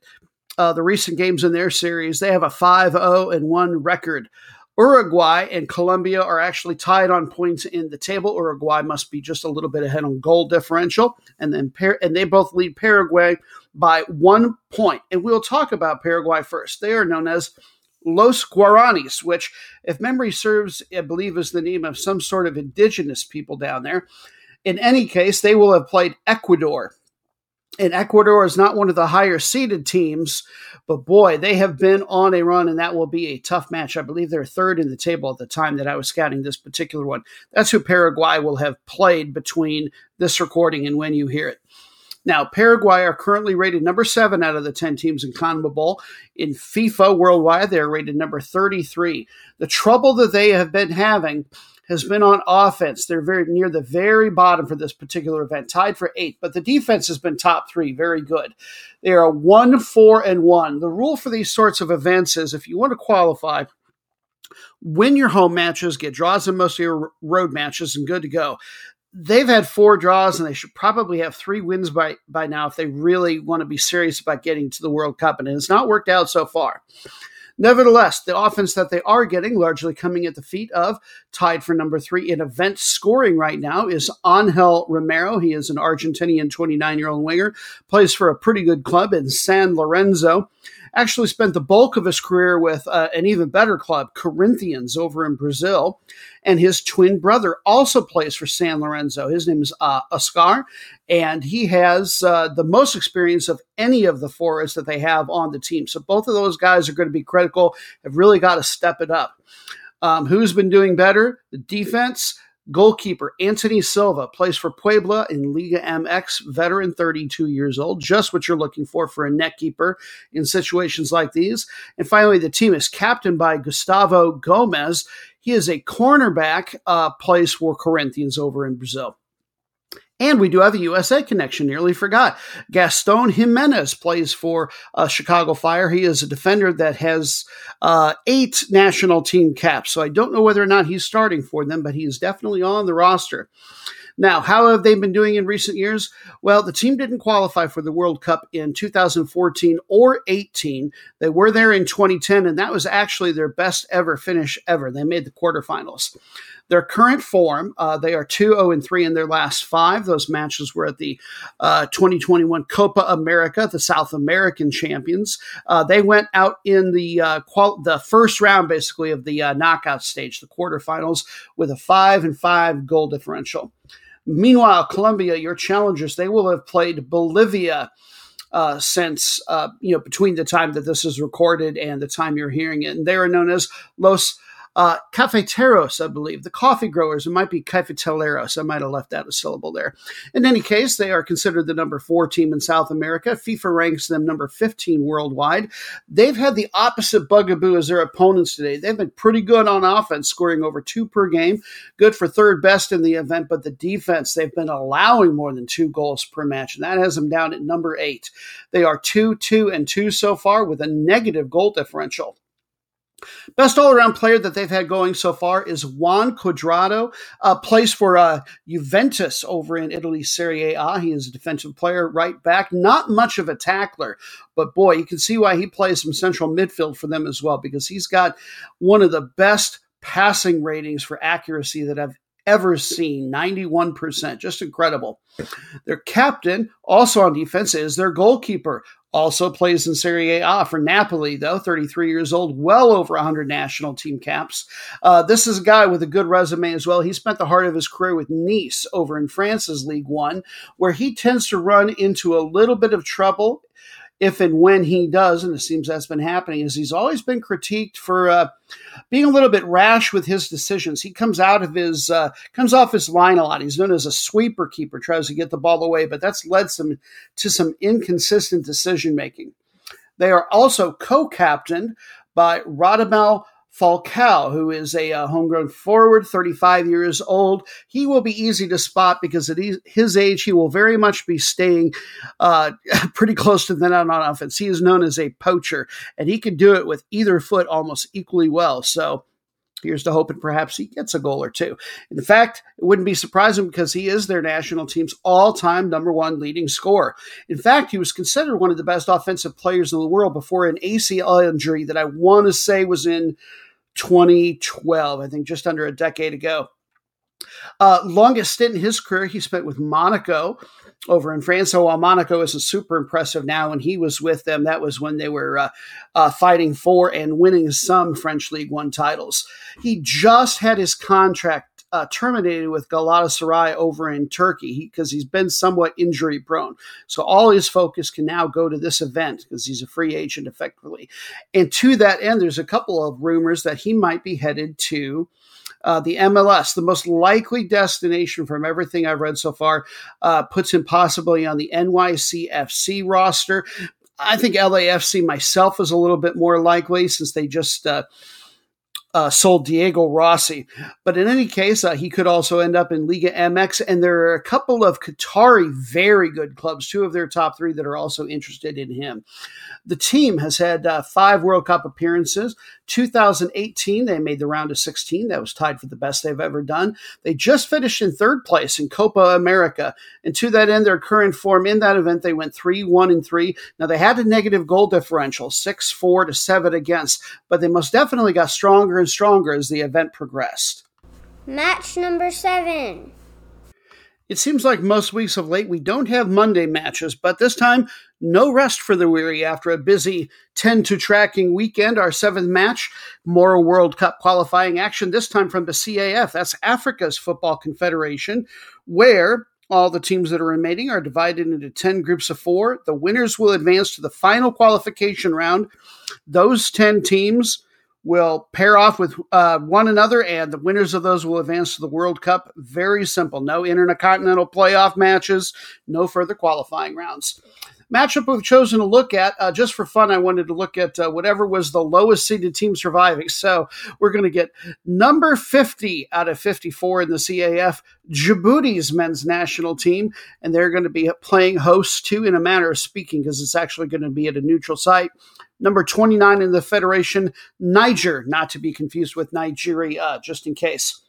Uh, the recent games in their series, they have a 5 0 and 1 record. Uruguay and Colombia are actually tied on points in the table. Uruguay must be just a little bit ahead on goal differential, and then Par- and they both lead Paraguay by one point. And we'll talk about Paraguay first. They are known as Los Guaranis, which, if memory serves, I believe is the name of some sort of indigenous people down there. In any case, they will have played Ecuador and Ecuador is not one of the higher seeded teams, but boy, they have been on a run, and that will be a tough match. I believe they're third in the table at the time that I was scouting this particular one. That's who Paraguay will have played between this recording and when you hear it. Now, Paraguay are currently rated number seven out of the 10 teams in CONMEBOL. In FIFA worldwide, they're rated number 33. The trouble that they have been having has been on offense. They're very near the very bottom for this particular event, tied for eighth, But the defense has been top three, very good. They are one, four, and one. The rule for these sorts of events is if you want to qualify, win your home matches, get draws in most of your road matches, and good to go. They've had four draws, and they should probably have three wins by by now if they really want to be serious about getting to the World Cup. And it's not worked out so far. Nevertheless, the offense that they are getting, largely coming at the feet of, tied for number three in event scoring right now, is Angel Romero. He is an Argentinian 29 year old winger, plays for a pretty good club in San Lorenzo actually spent the bulk of his career with uh, an even better club, Corinthians, over in Brazil. And his twin brother also plays for San Lorenzo. His name is uh, Oscar, and he has uh, the most experience of any of the forwards that they have on the team. So both of those guys are going to be critical, have really got to step it up. Um, who's been doing better? The defense. Goalkeeper Anthony Silva plays for Puebla in Liga MX, veteran, 32 years old, just what you're looking for for a net keeper in situations like these. And finally, the team is captained by Gustavo Gomez. He is a cornerback, uh, plays for Corinthians over in Brazil. And we do have a USA connection. Nearly forgot. Gaston Jimenez plays for uh, Chicago Fire. He is a defender that has uh, eight national team caps. So I don't know whether or not he's starting for them, but he is definitely on the roster. Now, how have they been doing in recent years? Well, the team didn't qualify for the World Cup in 2014 or 18. They were there in 2010, and that was actually their best ever finish ever. They made the quarterfinals. Their current form, uh, they are 2 0 and 3 in their last five. Those matches were at the uh, 2021 Copa America, the South American champions. Uh, they went out in the uh, qual- the first round, basically, of the uh, knockout stage, the quarterfinals, with a 5 and 5 goal differential. Meanwhile, Colombia, your challengers, they will have played Bolivia. Uh, since uh, you know between the time that this is recorded and the time you're hearing it, and they are known as Los uh, cafeteros, I believe, the coffee growers. It might be cafeteleros. I might have left out a syllable there. In any case, they are considered the number four team in South America. FIFA ranks them number 15 worldwide. They've had the opposite bugaboo as their opponents today. They've been pretty good on offense, scoring over two per game, good for third best in the event, but the defense, they've been allowing more than two goals per match, and that has them down at number eight. They are 2 2 and 2 so far with a negative goal differential. Best all around player that they've had going so far is Juan Cuadrado, uh, plays for uh, Juventus over in Italy, Serie A. He is a defensive player, right back, not much of a tackler, but boy, you can see why he plays some central midfield for them as well, because he's got one of the best passing ratings for accuracy that I've ever seen 91%. Just incredible. Their captain, also on defense, is their goalkeeper. Also plays in Serie A for Napoli, though, 33 years old, well over 100 national team caps. Uh, this is a guy with a good resume as well. He spent the heart of his career with Nice over in France's League One, where he tends to run into a little bit of trouble if and when he does, and it seems that's been happening, is he's always been critiqued for uh, being a little bit rash with his decisions. He comes out of his uh, comes off his line a lot. He's known as a sweeper keeper, tries to get the ball away, but that's led some to some inconsistent decision making. They are also co-captained by Radamel Falcao, who is a uh, homegrown forward, 35 years old. He will be easy to spot because at his age, he will very much be staying uh, <laughs> pretty close to the net on offense. He is known as a poacher, and he can do it with either foot almost equally well. So Here's to hoping perhaps he gets a goal or two. In fact, it wouldn't be surprising because he is their national team's all time number one leading scorer. In fact, he was considered one of the best offensive players in the world before an ACL injury that I want to say was in 2012, I think just under a decade ago. Uh, longest stint in his career he spent with Monaco over in France. So while Monaco isn't super impressive now, when he was with them, that was when they were uh, uh, fighting for and winning some French League One titles. He just had his contract uh, terminated with Galatasaray over in Turkey because he, has been somewhat injury prone. So all his focus can now go to this event because he's a free agent effectively. And to that end, there's a couple of rumors that he might be headed to. Uh, the MLS, the most likely destination from everything I've read so far, uh, puts him possibly on the NYCFC roster. I think LAFC myself is a little bit more likely since they just uh, uh, sold Diego Rossi. But in any case, uh, he could also end up in Liga MX. And there are a couple of Qatari very good clubs, two of their top three, that are also interested in him. The team has had uh, five World Cup appearances. 2018, they made the round of 16. That was tied for the best they've ever done. They just finished in third place in Copa America. And to that end, their current form in that event, they went 3 1 and 3. Now, they had a negative goal differential, 6 4 to 7 against, but they most definitely got stronger and stronger as the event progressed. Match number seven. It seems like most weeks of late we don't have Monday matches, but this time, no rest for the weary after a busy 10 to tracking weekend. Our seventh match, more World Cup qualifying action, this time from the CAF. That's Africa's Football Confederation, where all the teams that are remaining are divided into 10 groups of four. The winners will advance to the final qualification round. Those 10 teams will pair off with uh, one another, and the winners of those will advance to the World Cup. Very simple. No intercontinental playoff matches, no further qualifying rounds. Matchup we've chosen to look at, uh, just for fun, I wanted to look at uh, whatever was the lowest seeded team surviving. So we're going to get number 50 out of 54 in the CAF, Djibouti's men's national team, and they're going to be playing host to, in a manner of speaking, because it's actually going to be at a neutral site number 29 in the Federation, Niger, not to be confused with Nigeria, just in case.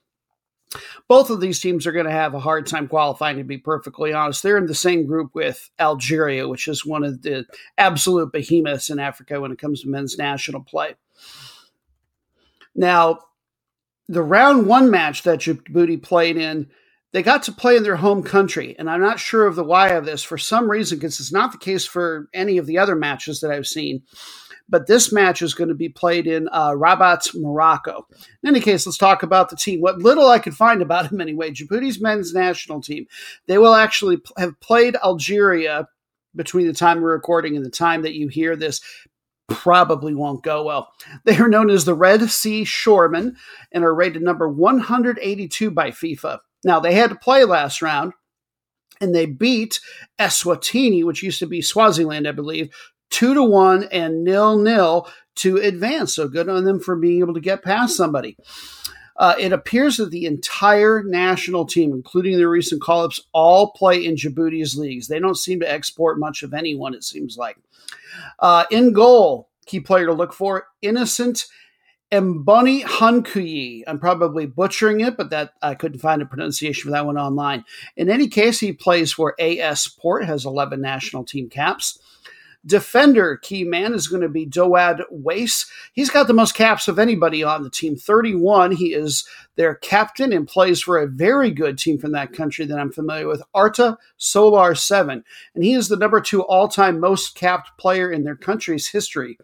Both of these teams are going to have a hard time qualifying, to be perfectly honest. They're in the same group with Algeria, which is one of the absolute behemoths in Africa when it comes to men's national play. Now, the round one match that Djibouti played in they got to play in their home country. And I'm not sure of the why of this for some reason, because it's not the case for any of the other matches that I've seen. But this match is going to be played in uh, Rabat, Morocco. In any case, let's talk about the team. What little I could find about them <laughs> anyway, Djibouti's men's national team, they will actually have played Algeria between the time we're recording and the time that you hear this probably won't go well. <laughs> They are known as the Red Sea Shoremen and are rated number 182 by FIFA. Now, they had to play last round, and they beat Eswatini, which used to be Swaziland, I believe, two to one and nil nil to advance. So good on them for being able to get past somebody. Uh, it appears that the entire national team, including the recent call ups, all play in Djibouti's leagues. They don't seem to export much of anyone, it seems like. Uh, in goal, key player to look for Innocent Mboni Hunkuyi. I'm probably butchering it, but that I couldn't find a pronunciation for that one online. In any case, he plays for AS Port, has 11 national team caps. Defender key man is going to be Doad Wace. He's got the most caps of anybody on the team, 31. He is their captain and plays for a very good team from that country that I'm familiar with, Arta Solar 7. And he is the number two all time most capped player in their country's history.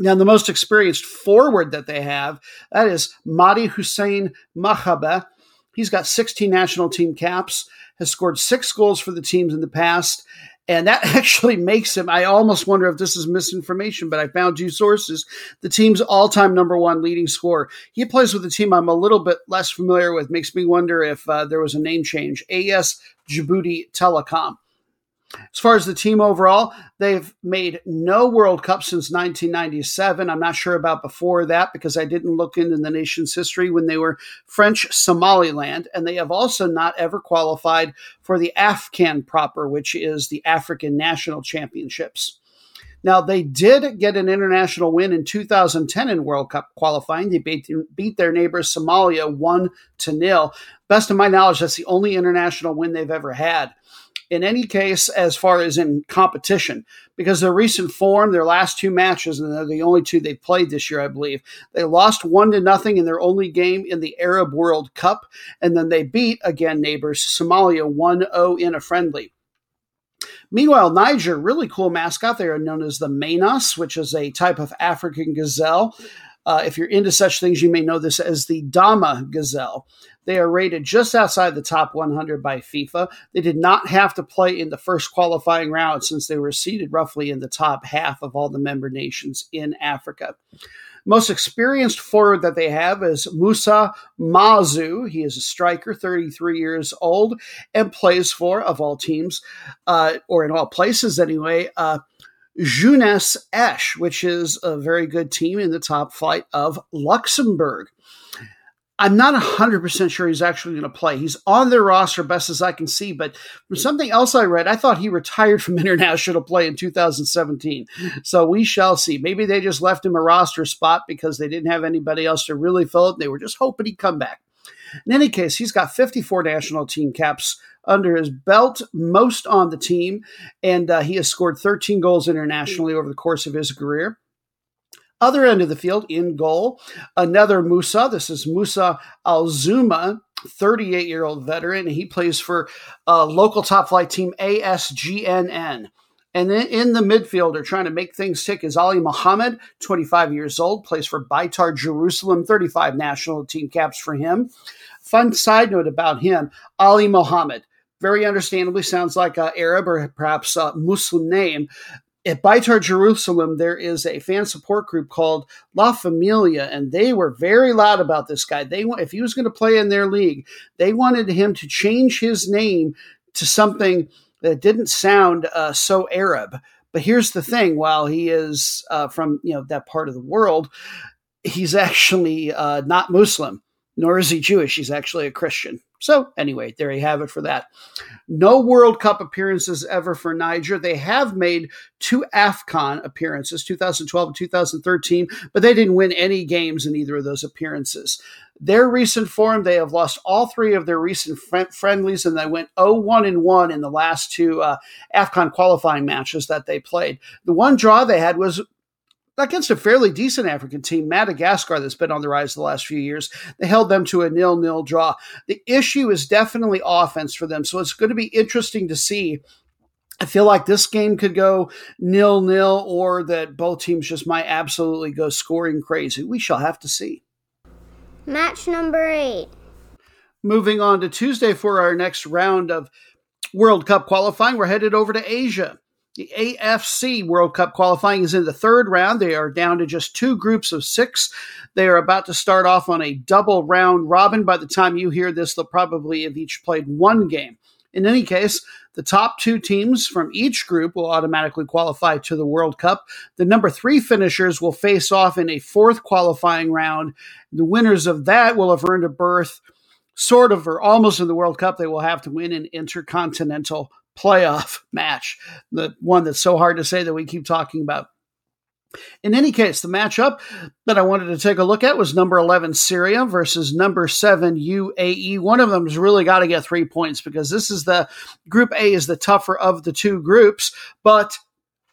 Now, the most experienced forward that they have, that is Mahdi Hussein Mahaba. He's got 16 national team caps, has scored six goals for the teams in the past, and that <laughs> actually makes him, I almost wonder if this is misinformation, but I found two sources, the team's all time number one leading scorer. He plays with a team I'm a little bit less familiar with, makes me wonder if uh, there was a name change AS Djibouti Telecom. As far as the team overall, they've made no World Cup since 1997. I'm not sure about before that because I didn't look into the nation's history when they were French Somaliland. And they have also not ever qualified for the AFCON proper, which is the African National Championships. Now, they did get an international win in 2010 in World Cup qualifying. They beat, beat their neighbors Somalia 1 to nil. Best of my knowledge, that's the only international win they've ever had in any case as far as in competition because their recent form their last two matches and they're the only two they've played this year i believe they lost one to nothing in their only game in the arab world cup and then they beat again neighbors somalia 1-0 in a friendly Meanwhile, Niger, really cool mascot. They are known as the Menas, which is a type of African gazelle. Uh, if you're into such things, you may know this as the Dama gazelle. They are rated just outside the top 100 by FIFA. They did not have to play in the first qualifying round since they were seated roughly in the top half of all the member nations in Africa. Most experienced forward that they have is Musa Mazu. He is a striker, 33 years old, and plays for, of all teams, uh, or in all places anyway, uh, Jeunesse Esch, which is a very good team in the top flight of Luxembourg. I'm not 100% sure he's actually going to play. He's on their roster, best as I can see. But from something else I read, I thought he retired <laughs> from international play in 2017. So we shall see. Maybe they just left him a roster spot because they didn't have anybody else to really fill it. They were just hoping he'd come back. In any case, he's got 54 national team caps under his belt, most on the team, and uh, he has scored 13 goals internationally over the course of his career. Other end of the field, in goal, another Musa. This is Musa Alzuma, 38 year old veteran. He plays for a local top flight team, ASGNN. And then in the midfielder, trying to make things tick, is Ali Mohammed, 25 years old, plays for Beitar Jerusalem, 35 national team caps for him. Fun side note about him Ali Mohammed, very understandably sounds like an Arab or perhaps a Muslim name at Beitar Jerusalem, there is a fan support group called La Familia, and they were very loud about this guy. They if he was going to play in their league, they wanted him to change his name to something that didn't sound uh, so Arab. But here's the thing: while he is uh, from you know that part of the world, he's actually uh, not Muslim, nor is he Jewish. He's actually a Christian. So, anyway, there you have it for that. No World Cup appearances ever for Niger. They have made two AFCON appearances, 2012 and 2013, but they didn't win any games in either of those appearances. Their recent form, they have lost all three of their recent friendlies, and they went 0 1 and 1 in the last two uh, AFCON qualifying matches that they played. The one draw they had was against a fairly decent African team, Madagascar, that's been on the rise the last few years. They held them to a nil-nil draw. The issue is definitely offense for them, so it's going to be interesting to see. I feel like this game could go nil-nil, or that both teams just might absolutely go scoring crazy. We shall have to see. Match number eight. Moving on to Tuesday for our next round of World Cup qualifying, we're headed over to Asia. The AFC World Cup qualifying is in the third round. They are down to just two groups of six. They are about to start off on a double round robin. By the time you hear this, they'll probably have each played one game. In any case, the top two teams from each group will automatically qualify to the World Cup. The number three finishers will face off in a fourth qualifying round. The winners of that will have earned a berth, sort of, or almost in the World Cup. They will have to win an intercontinental playoff <laughs> match, the one that's so hard to say that we keep talking about. In any case, the matchup that I wanted to take a look at was number 11 Syria versus number 7 UAE. One of them has really got to get 3 points because this is the group A is the tougher of the two groups, but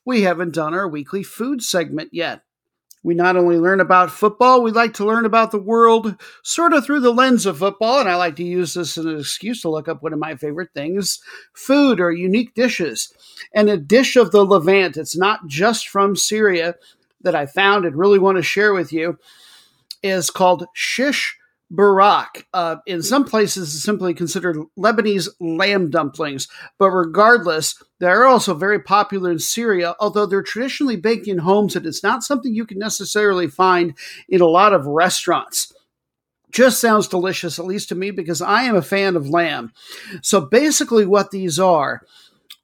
we haven't done our weekly food segment yet. We not only learn about football, we like to learn about the world sort of through the lens of football. And I like to use this as an excuse to look up one of my favorite things food or unique dishes. And a dish of the Levant, it's not just from Syria that I found and really want to share with you, is called shish Barak. Uh, in some places, simply considered Lebanese lamb dumplings, but regardless, they're also very popular in Syria, although they're traditionally baked in homes and it's not something you can necessarily find in a lot of restaurants. Just sounds delicious, at least to me, because I am a fan of lamb. So basically, what these are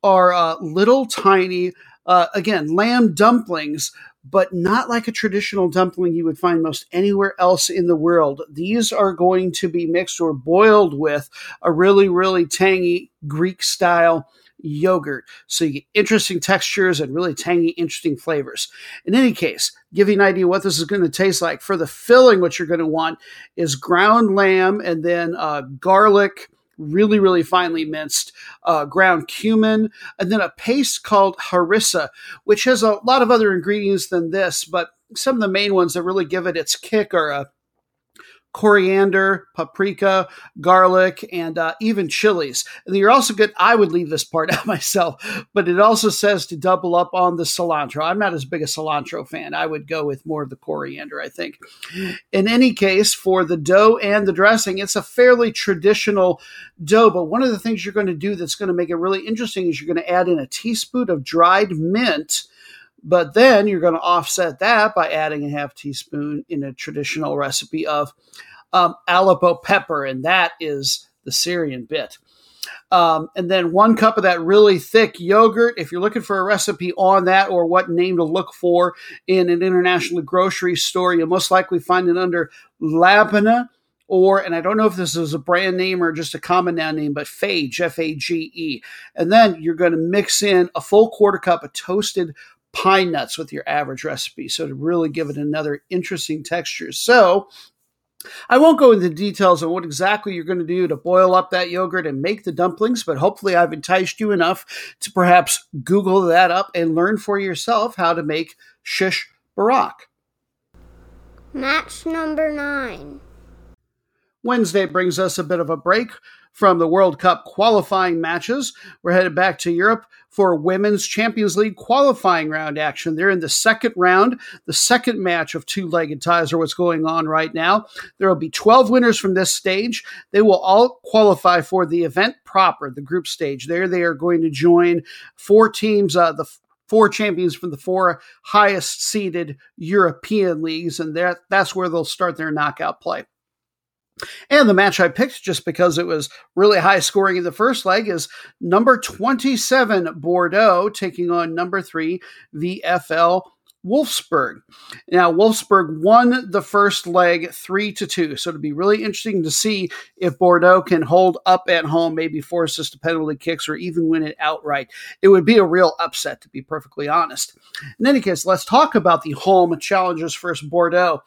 are uh, little tiny, uh, again, lamb dumplings, but not like a traditional dumpling you would find most anywhere else in the world. These are going to be mixed or boiled with a really, really tangy Greek style yogurt. So you get interesting textures and really tangy, interesting flavors. In any case, give you an idea what this is going to taste like. For the filling, what you're going to want is ground lamb and then uh, garlic, really, really finely minced, uh, ground cumin, and then a paste called harissa, which has a lot of other ingredients than this, but some of the main ones that really give it its kick are a coriander, paprika, garlic, and uh, even chilies. And you're also good. I would leave this part <laughs> out myself, but it also says to double up on the cilantro. I'm not as big a cilantro fan. I would go with more of the coriander, I think. In any case, for the dough and the dressing, it's a fairly traditional dough. But one of the things you're going to do that's going to make it really interesting is you're going to add in a teaspoon of dried mint. But then you're going to offset that by adding a half teaspoon in a traditional recipe of um, Aleppo pepper, and that is the Syrian bit. Um, and then one cup of that really thick yogurt. If you're looking for a recipe on that or what name to look for in an international grocery store, you'll most likely find it under Labana or, and I don't know if this is a brand name or just a common noun name, but Fage, F A G E. And then you're going to mix in a full quarter cup of toasted pine nuts with your average recipe. So to really give it another interesting texture. So I won't go into details on what exactly you're going to do to boil up that yogurt and make the dumplings, but hopefully I've enticed you enough to perhaps Google that up and learn for yourself how to make shish barak. Match number nine. Wednesday brings us a bit of a break from the World Cup qualifying matches. We're headed back to Europe for Women's Champions League qualifying round action. They're in the second round. The second match of two legged ties are what's going on right now. There will be 12 winners from this stage. They will all qualify for the event proper, the group stage. There they are going to join four teams, uh, the four champions from the four highest seeded European leagues, and that's where they'll start their knockout play. And the match I picked just because it was really high scoring in the first leg is number 27 Bordeaux taking on number 3 VFL Wolfsburg. Now, Wolfsburg won the first leg three to two, so it'll be really interesting to see if Bordeaux can hold up at home, maybe force us to penalty kicks, or even win it outright. It would be a real upset, to be perfectly honest. In any case, let's talk about the home challengers first. Bordeaux.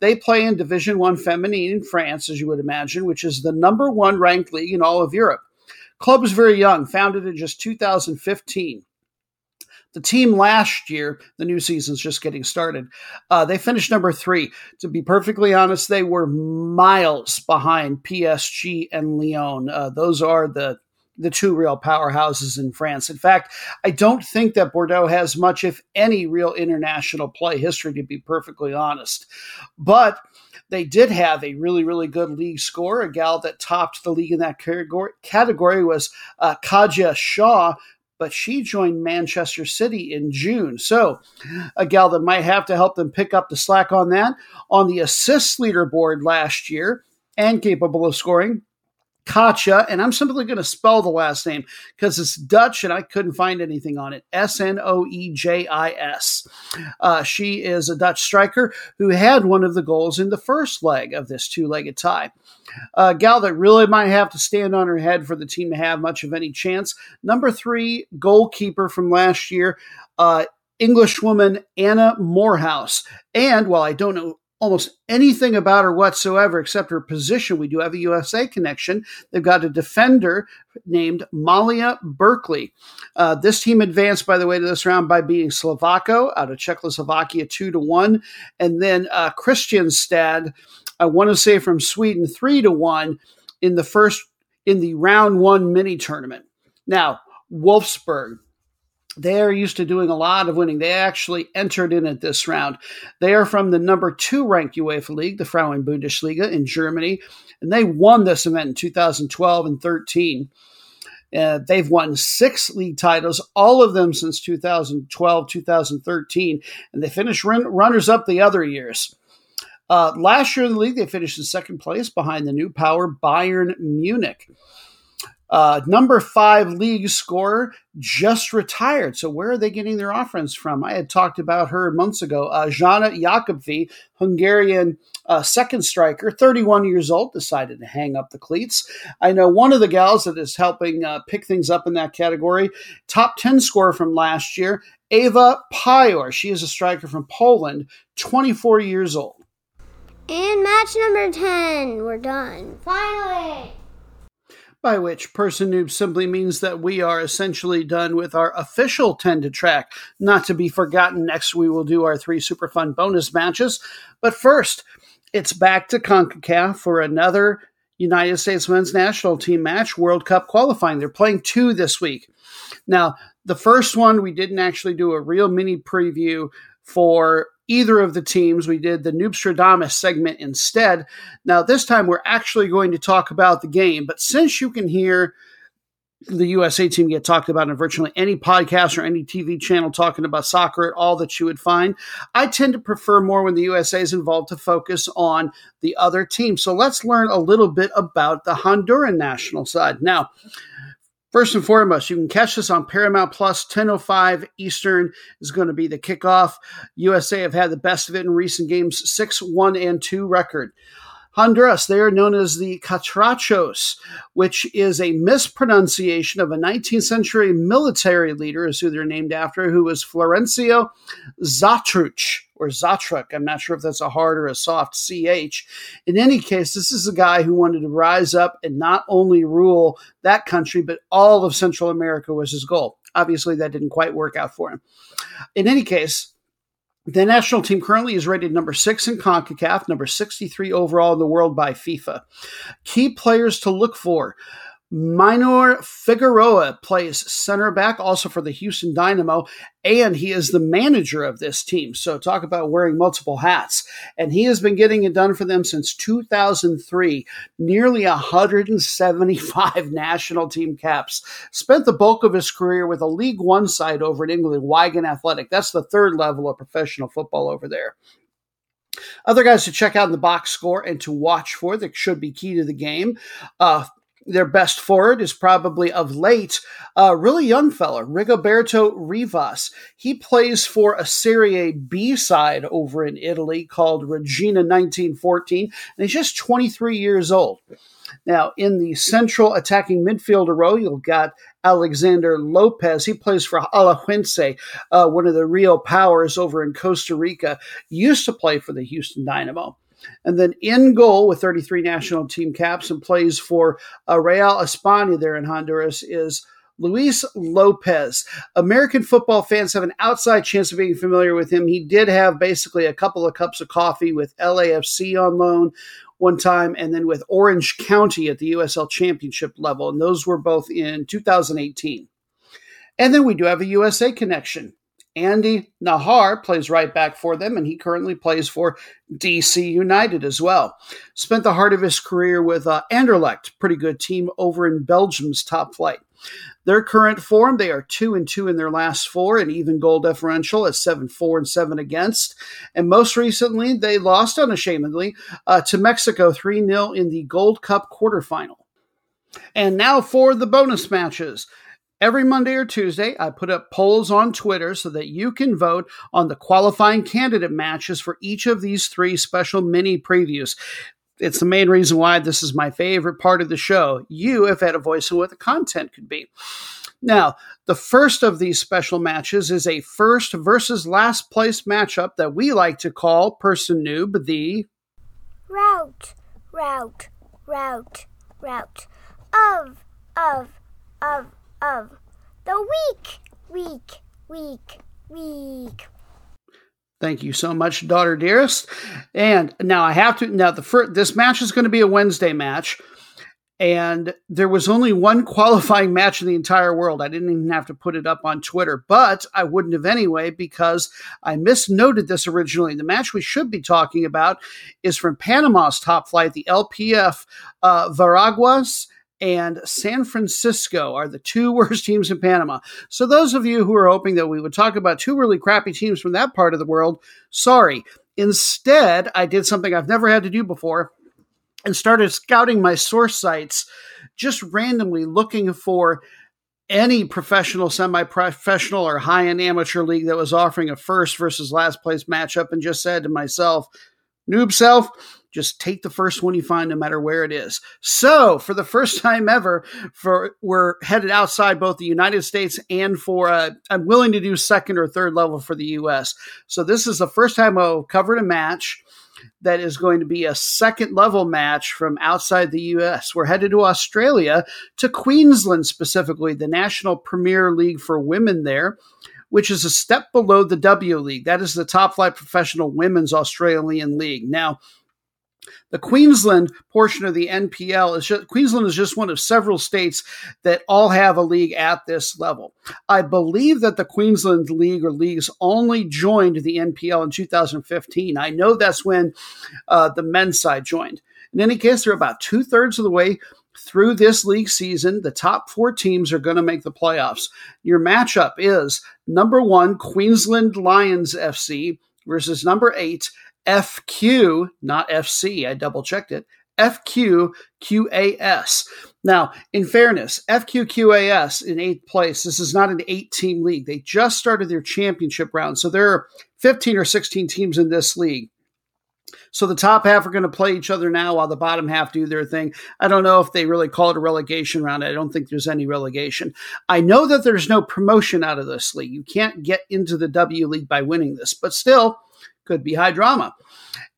They play in Division One Feminine in France, as you would imagine, which is the number one ranked league in all of Europe. Club is very young, founded in just 2015. The team last year, the new season's just getting started. Uh, they finished number three. To be perfectly honest, they were miles behind PSG and Lyon. Uh, those are the the two real powerhouses in France. In fact, I don't think that Bordeaux has much, if any, real international play history, to be perfectly honest. But they did have a really, really good league score. A gal that topped the league in that category, was uh, Kaja Shaw, but she joined Manchester City in June. So, a gal that might have to help them pick up the slack on that. On the assists leaderboard last year, and capable of scoring, Katja, and I'm simply going to spell the last name because it's Dutch and I couldn't find anything on it. S N O E J I S. Uh, she is a Dutch striker who had one of the goals in the first leg of this two legged tie. A gal that really might have to stand on her head for the team to have much of any chance. Number three, goalkeeper from last year. Uh, Englishwoman Anna Moorhouse. And while I don't know almost anything about her whatsoever except her position. We do have a USA connection. They've got a defender named Malia Berkeley. Uh, this team advanced, by the way, to this round by beating Slovácko out of Czechoslovakia two to one, and then uh, Kristianstad, I want to say from Sweden three to one in the first in the round one mini tournament. Now Wolfsburg they're used to doing a lot of winning. They actually entered in at this round. They are from the number two ranked UEFA league, the Frauen Bundesliga in Germany, and they won this event in 2012 and 13. Uh, they've won six league titles, all of them since 2012, 2013, and they finished run- runners up the other years. Uh, last year in the league, they finished in second place behind the new power Bayern Munich. Uh, number five league scorer just retired. So where are they getting their offense from? I had talked about her months ago. Uh, Jana Jakabfi, Hungarian uh, second striker, 31 years old, decided to hang up the cleats. I know one of the gals that is helping uh, pick things up in that category. Top 10 scorer from last year, Ewa Pajor. She is a striker from Poland, 24 years old. And match number 10. We're done. Finally! By which person noob simply means that we are essentially done with our official 10 to track. Not to be forgotten, next we will do our three super fun bonus matches. But first, it's back to CONCACAF for another United States men's national team match, World Cup qualifying. They're playing two this week. Now, the first one, we didn't actually do a real mini preview for either of the teams. We did the Noobstradamus segment instead. Now, this time we're actually going to talk about the game, but since you can hear the USA team get talked about in virtually any podcast or any TV channel talking about soccer at all that you would find. I tend to prefer more when the USA is involved to focus on the other team. So let's learn a little bit about the Honduran national side. Now, First and foremost, you can catch this on Paramount Plus. 10:05 Eastern is going to be the kickoff. USA have had the best of it in recent games, six one and two record. Honduras, they are known as the Catrachos, which is a mispronunciation of a 19th century military leader, is who they're named after, who was Florencio Xatruch or Zatruk. I'm not sure if that's a hard or a soft CH. In any case, this is a guy who wanted to rise up and not only rule that country, but all of Central America was his goal. Obviously, that didn't quite work out for him. In any case, the national team currently is rated number six in CONCACAF, number 63 overall in the world by FIFA. Key players to look for. Maynor Figueroa plays center back also for the Houston Dynamo, and he is the manager of this team. So, talk about wearing multiple hats. And he has been getting it done for them since 2003, nearly 175 <laughs> national team caps. Spent the bulk of his career with a League One side over in England, Wigan Athletic. That's the third level of professional football over there. Other guys to check out in the box score and to watch for that should be key to the game. Uh, their best forward is probably of late a really young fella, Rigoberto Rivas. He plays for a Serie B side over in Italy called Reggina 1914, and he's just 23 years old. Now, in the central attacking midfielder row, you've got Alexander Lopez. He plays for Alajuelense, uh, one of the real powers over in Costa Rica. Used to play for the Houston Dynamo. And then in goal with 33 national team caps and plays for uh, Real España there in Honduras is Luis Lopez. American football fans have an outside chance of being familiar with him. He did have basically a couple of cups of coffee with LAFC on loan one time and then with Orange County at the USL Championship level. And those were both in 2018. And then we do have a USA connection. Andy Najar plays right back for them, and he currently plays for DC United as well. Spent the heart of his career with uh, Anderlecht, pretty good team over in Belgium's top flight. Their current form, they are two and two in their last four, and even goal differential at seven four and seven against. And most recently, they lost unashamedly uh, to Mexico three 0 in the Gold Cup quarterfinal. And now for the bonus matches. Every Monday or Tuesday, I put up polls on Twitter so that you can vote on the qualifying candidate matches for each of these three special mini previews. It's the main reason why this is my favorite part of the show. You have had a voice in what the content could be. Now, the first of these special matches is a first versus last place matchup that we like to call Person Noob the route, route, route, route of, of, of of the week, week, week, week. Thank you so much, daughter dearest. And now I have to now the first this match is going to be a Wednesday match. And there was only one <laughs> qualifying match in the entire world. I didn't even have to put it up on Twitter, but I wouldn't have anyway because I misnoted this originally. The match we should be talking about is from Panama's top flight, the LPF uh, Veraguas and San Francisco are the two <laughs> worst teams in Panama. So, those of you who are hoping that we would talk about two really crappy teams from that part of the world, sorry. Instead, I did something I've never had to do before and started scouting my source sites just randomly looking for any professional, semi professional, or high end amateur league that was offering a first versus last place matchup and just said to myself, noob self, just take the first one you find, no matter where it is. So, for the first <laughs> time ever, for we're headed outside both the United States and for uh, I'm willing to do second or third level for the U.S. So this is the first time I've covered a match that is going to be a second level match from outside the US. We're headed to Australia, to Queensland specifically, the National Premier League for women there, which is a step below the W League. That is the top flight professional women's Australian league. Now, the Queensland portion of the NPL is just, Queensland is just one of several states that all have a league at this level. I believe that the Queensland League or leagues only joined the NPL in 2015. I know that's when uh, the men's side joined. In any case, they're about two thirds of the way through this league season. The top four teams are going to make the playoffs. Your matchup is number one, Queensland Lions FC versus number eight, FQ, not FC. I double checked it. FQQAS. Now, in fairness, FQQAS in eighth place, this is not an eight team league. They just started their championship round. So there are 15 or 16 teams in this league. So the top half are going to play each other now while the bottom half do their thing. I don't know if they really call it a relegation round. I don't think there's any relegation. I know that there's no promotion out of this league. You can't get into the W League by winning this, but still, could be high drama.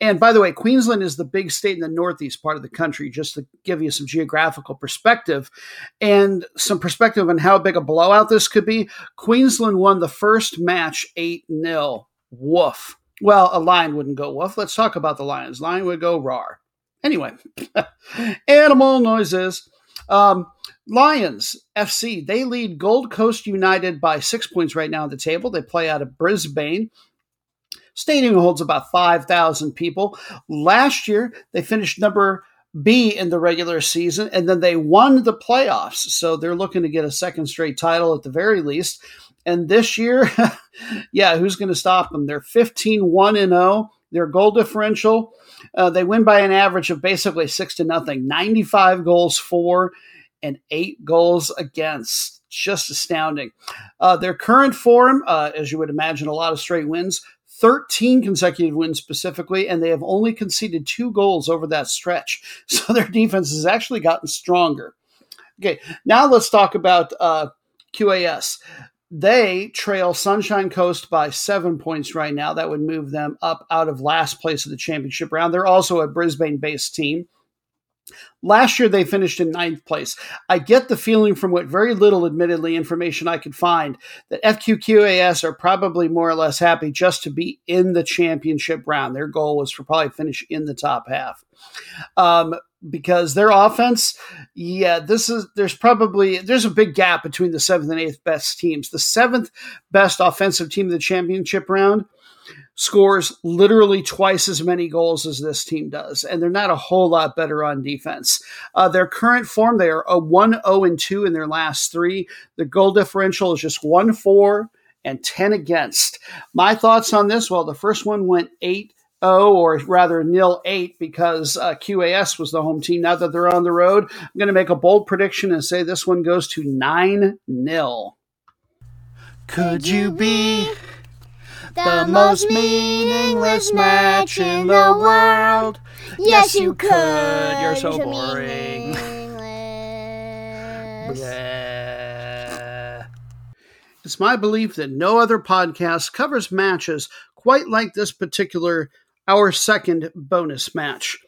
And by the way, Queensland is the big state in the northeast part of the country, just to give you some geographical perspective and some perspective on how big a blowout this could be. Queensland won the first match 8 0. Woof. Well, a lion wouldn't go woof. Let's talk about the lions. Lion would go rar. Anyway, <laughs> animal noises. Um, Lions FC, they lead Gold Coast United by six points right now on the table. They play out of Brisbane. Stadium holds about 5,000 people. Last year, they finished number B in the regular season, and then they won the playoffs. So they're looking to get a second straight title at the very least. And this year, <laughs> yeah, who's going to stop them? They're 15 1 and 0. Their goal differential, uh, they win by an average of basically six to nothing 95 goals for and eight goals against. Just astounding. Uh, their current form, uh, as you would imagine, a lot of straight wins, 13 consecutive wins specifically, and they have only conceded two goals over that stretch. <laughs> So their defense has actually gotten stronger. Okay, now let's talk about uh, QAS. They trail Sunshine Coast by seven points right now. That would move them up out of last place of the championship round. They're also a Brisbane based team. Last year, they finished in ninth place. I get the feeling from what very little, admittedly, information I could find that FQQAS are probably more or less happy just to be in the championship round. Their goal was for probably finish in the top half. Um, because their offense, yeah, this is there's probably there's a big gap between the seventh and eighth best teams. The seventh best offensive team of the championship round scores literally twice as many goals as this team does, and they're not a whole lot better on defense. Uh, their current form, they are a 1 0 and 2 in their last three. The goal differential is just 1 4 and 10 against. My thoughts on this well, the first one went 8 0, or rather nil 8, because uh, QAS was the home team. Now that they're on the road, I'm going to make a bold prediction and say this one goes to 9 0. Could you be the most meaningless match in the world. Yes, you could. You're so boring. <laughs> It's my belief that no other podcast covers matches quite like this particular, our second bonus match.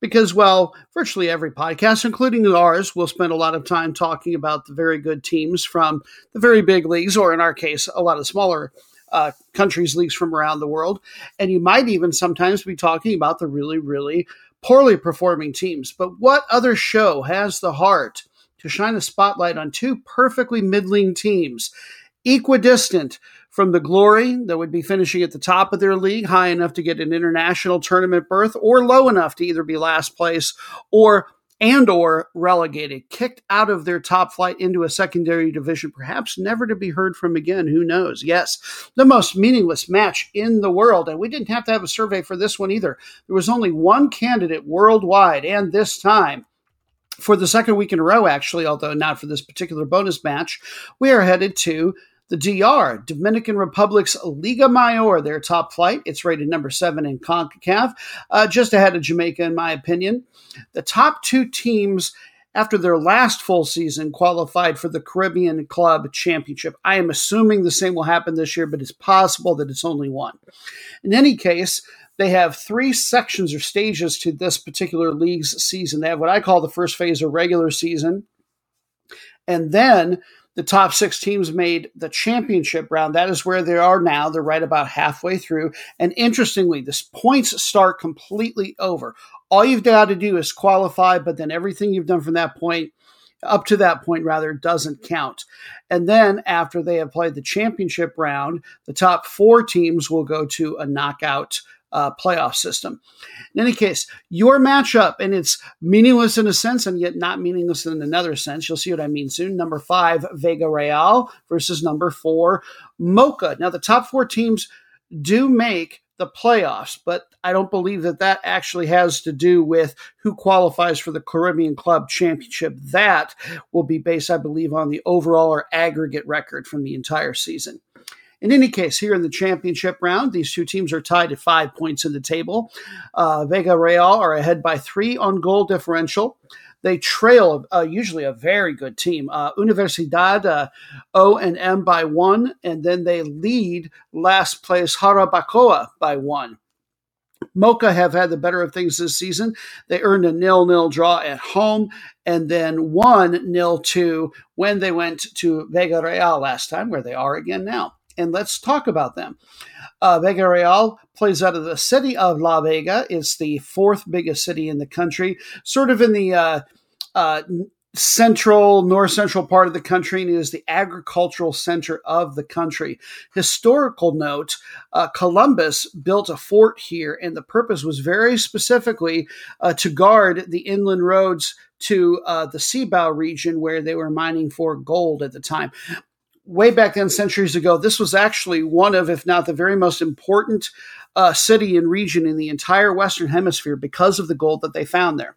Because, well, virtually every podcast, including ours, will spend a lot of time talking about the very good teams from the very big leagues, or in our case, a lot of smaller uh, countries, leagues from around the world. And you might even sometimes be talking about the really, really poorly performing teams. But what other show has the heart to shine a spotlight on two perfectly middling teams, equidistant from the glory that would be finishing at the top of their league, high enough to get an international tournament berth, or low enough to either be last place or and or relegated, kicked out of their top flight into a secondary division, perhaps never to be heard from again. Who knows? Yes, the most meaningless match in the world. And we didn't have to have a survey for this one either. There was only one candidate worldwide, and this time For the second week in a row, actually, although not for this particular bonus match, we are headed to the DR, Dominican Republic's Liga Mayor, their top flight. It's rated number seven in CONCACAF, uh, just ahead of Jamaica, in my opinion. The top two teams after their last full season qualified for the Caribbean Club Championship. I am assuming the same will happen this year, but it's possible that it's only one. In any case, they have three sections or stages to this particular league's season. They have what I call the first phase of regular season. And then the top six teams made the championship round. That is where they are now. They're right about halfway through. And interestingly, the points start completely over. All you've got to do is qualify, but then everything you've done from that point, up to that point rather, doesn't count. And then after they have played the championship round, the top four teams will go to a knockout uh, playoff system. In any case, your matchup, and it's meaningless in a sense and yet not meaningless in another sense. You'll see what I mean soon. Number five, Vega Real versus number four, Moca. Now, the top four teams do make the playoffs, but I don't believe that that actually has to do with who qualifies for the Caribbean Club Championship. That will be based, I believe, on the overall or aggregate record from the entire season. In any case, here in the championship round, these two teams are tied at five points in the table. Uh, Vega Real are ahead by three on goal differential. They trail uh, usually a very good team. Uh, Universidad uh, O and M by one, and then they lead last place Jarabacoa by one. Moca have had the better of things this season. They earned a nil-nil draw at home and then one nil two when they went to Vega Real last time, where they are again now and let's talk about them. Uh, Vega Real plays out of the city of La Vega. It's the fourth biggest city in the country, sort of in the uh, uh, central, north central part of the country, and it is the agricultural center of the country. Historical note uh, Columbus built a fort here, and the purpose was very specifically uh, to guard the inland roads to uh, the Cibao region where they were mining for gold at the time way back then, centuries ago, this was actually one of, if not the very most important uh, city and region in the entire Western Hemisphere because of the gold that they found there.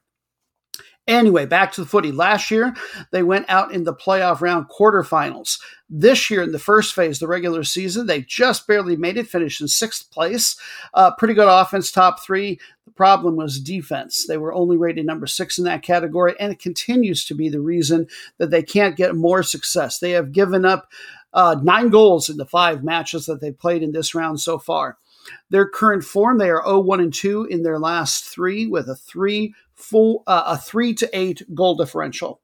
Anyway, back to the footy. Last year, they went out in the playoff round quarterfinals. This year, in the first phase, the regular season, they just barely made it, finished in sixth place. Uh, pretty good offense, top three. The problem was defense. They were only rated number six in that category, and it continues to be the reason that they can't get more success. They have given up uh, nine goals in the five matches that they played in this round so far. Their current form, they are 0 1 and 2 in their last three with a 3 full, uh, a 3 to 8 goal differential.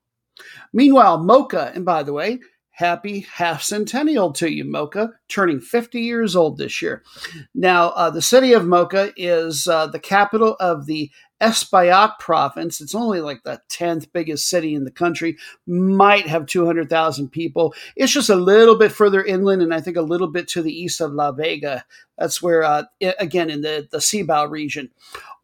Meanwhile, Moca, and by the way, happy half centennial to you, Moca, turning 50 years old this year. Now, uh, the city of Moca is uh, the capital of the Espaillat province. It's only like the 10th biggest city in the country, might have 200,000 people. It's just a little bit further inland and I think a little bit to the east of La Vega. That's where, uh, again, in the, the Cibao region.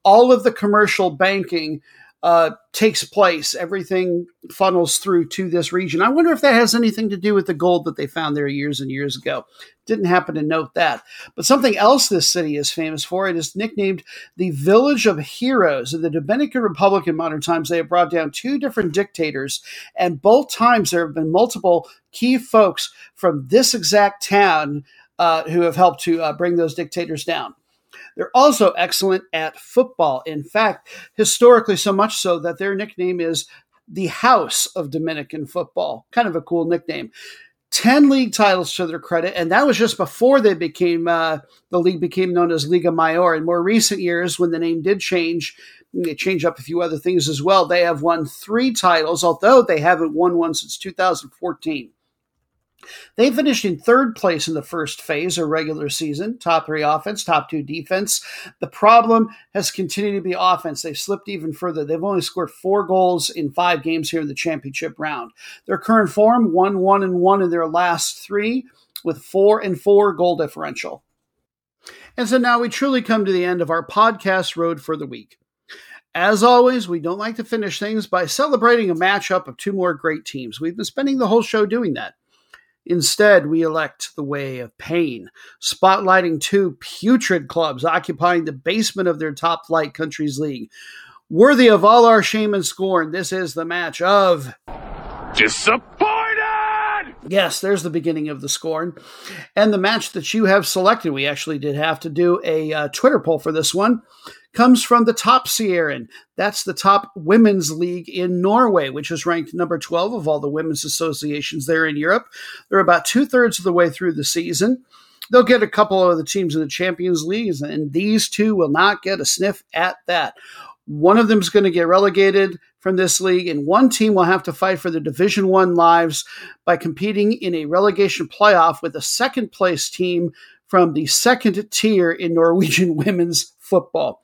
All of the commercial banking uh, takes place. Everything funnels through to this region. I wonder if that has anything to do with the gold that they found there years and years ago. Didn't happen to note that. But something else this city is famous for, it is nicknamed the Village of Heroes. In the Dominican Republic in modern times, they have brought down two different dictators, and both times there have been multiple key folks from this exact town uh, who have helped to uh, bring those dictators down. They're also excellent at football. In fact, historically, so much so that their nickname is the House of Dominican Football. Kind of a cool nickname. 10 league titles to their credit, and that was just before they became uh, the league became known as Liga Mayor. In more recent years, when the name did change, they changed up a few other things as well. They have won three titles, although they haven't won one since 2014. They finished in third place in the first phase or regular season, top three offense, top two defense. The problem has continued to be offense. They've slipped even further. They've only scored four goals in five games here in the championship round. Their current form, one, one, and one in their last three, with four and four goal differential. And so now we truly come to the end of our podcast road for the week. As always, we don't like to finish things by celebrating a matchup of two more great teams. We've been spending the whole show doing that. Instead, we elect the way of pain, spotlighting two putrid clubs occupying the basement of their top flight countries league. Worthy of all our shame and scorn, this is the match of Disappointed! Yes, there's the beginning of the scorn. And the match that you have selected, we actually did have to do a uh, Twitter poll for this one, comes from the Toppserien. That's the top women's league in Norway, which is ranked number 12 of all the women's associations there in Europe. They're about two thirds of the way through the season. They'll get a couple of the teams in the Champions League, and these two will not get a sniff at that. One of them is going to get relegated from this league, and one team will have to fight for their Division One lives by competing in a relegation playoff with a second place team from the second tier in Norwegian <laughs> women's football.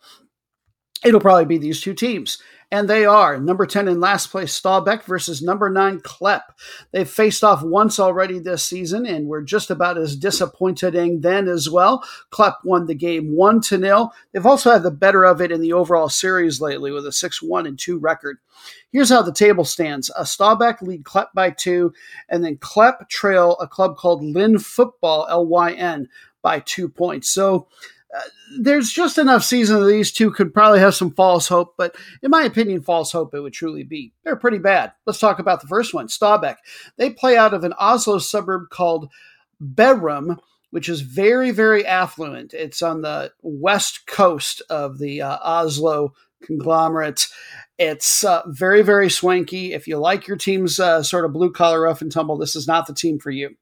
It'll probably be these two teams. And they are number 10 in last place, Stabæk versus number 9, Klepp. They've faced off once already this season and were just about as disappointing then as well. Klepp won the game 1 to 0. They've also had the better of it in the overall series lately with a 6 1 and 2 record. Here's how the table stands. A Stabæk lead Klepp by two, and then Klepp trail a club called Lyn Football, L Y N, by two points. So there's just enough season that these two could probably have some false hope, but in my opinion, false hope it would truly be. They're pretty bad. Let's talk about the first one, Stabæk. They play out of an Oslo suburb called Bærum, which is very, very affluent. It's on the west coast of the uh, Oslo conglomerate. It's uh, very, very swanky. If you like your team's uh, sort of blue collar rough and tumble, this is not the team for you.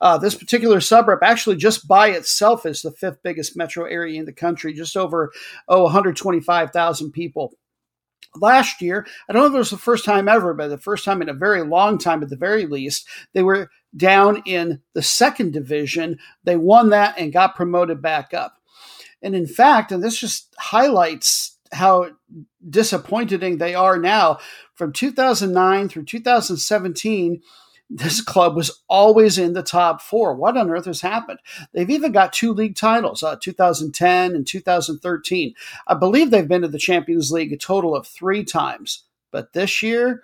Uh, this particular suburb actually just by itself is the fifth biggest metro area in the country, just over oh 125,000 people. Last year, I don't know if it was the first time ever, but the first time in a very long time at the very least, they were down in the second division. They won that and got promoted back up. And in fact, and this just highlights how disappointing they are now, from 2009 through 2017, this club was always in the top four. What on earth has happened? They've even got two league titles, uh, 2010 and 2013. I believe they've been to the Champions League a total of three times. But this year,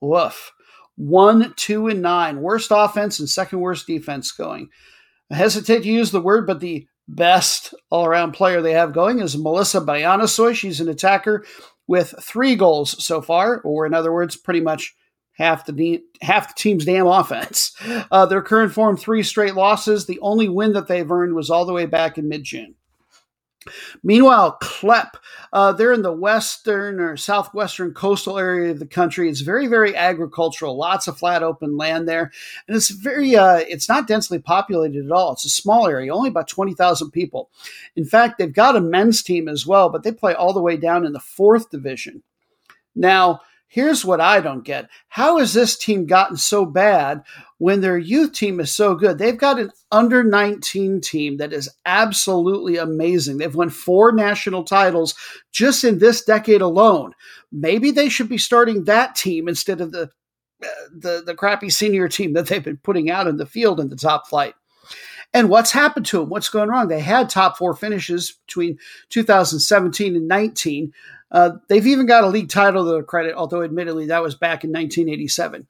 woof. One, two, and nine. Worst offense and second worst defense going. I hesitate to use the word, but the best all around player they have going is Melissa Bjånesøy. She's an attacker with three goals so far, or in other words, pretty much half the half the team's damn offense. Uh, their current form, three straight losses. The only win that they've earned was all the way back in mid June. Meanwhile, Klepp, uh, they're in the western or southwestern coastal area of the country. It's very, very agricultural. Lots of flat, open land there, and it's very. Uh, it's not densely populated at all. It's a small area, only about twenty thousand people. In fact, they've got a men's team as well, but they play all the way down in the fourth division. Now, Here's what I don't get. How has this team gotten so bad when their youth team is so good? They've got an under 19 team that is absolutely amazing. They've won four national titles just in this decade alone. Maybe they should be starting that team instead of the uh, the the crappy senior team that they've been putting out in the field in the top flight. And what's happened to them? What's going wrong? They had top four finishes between 2017 and 19. Uh, they've even got a league title to their credit, although admittedly that was back in 1987.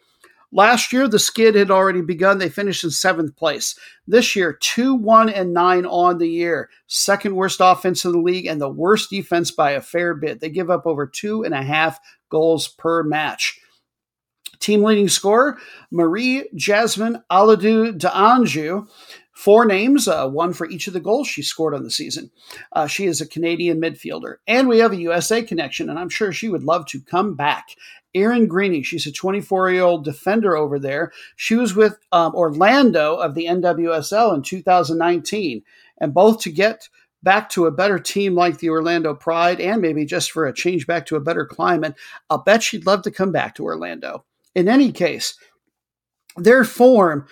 Last year, the skid had already begun. They finished in seventh place. This year, 2 1 and 9 on the year. Second worst offense in the league and the worst defense by a fair bit. They give up over two and a half goals per match. Team leading scorer, Marie Yasmine Alidou d'Anjou. Four names, uh, one for each of the goals she scored on the season. Uh, she is a Canadian midfielder. And we have a USA connection, and I'm sure she would love to come back. Erin Greeny, she's a 24 year old defender over there. She was with um, Orlando of the NWSL in 2019. And both to get back to a better team like the Orlando Pride and maybe just for a change back to a better climate, I'll bet she'd love to come back to Orlando. In any case, their form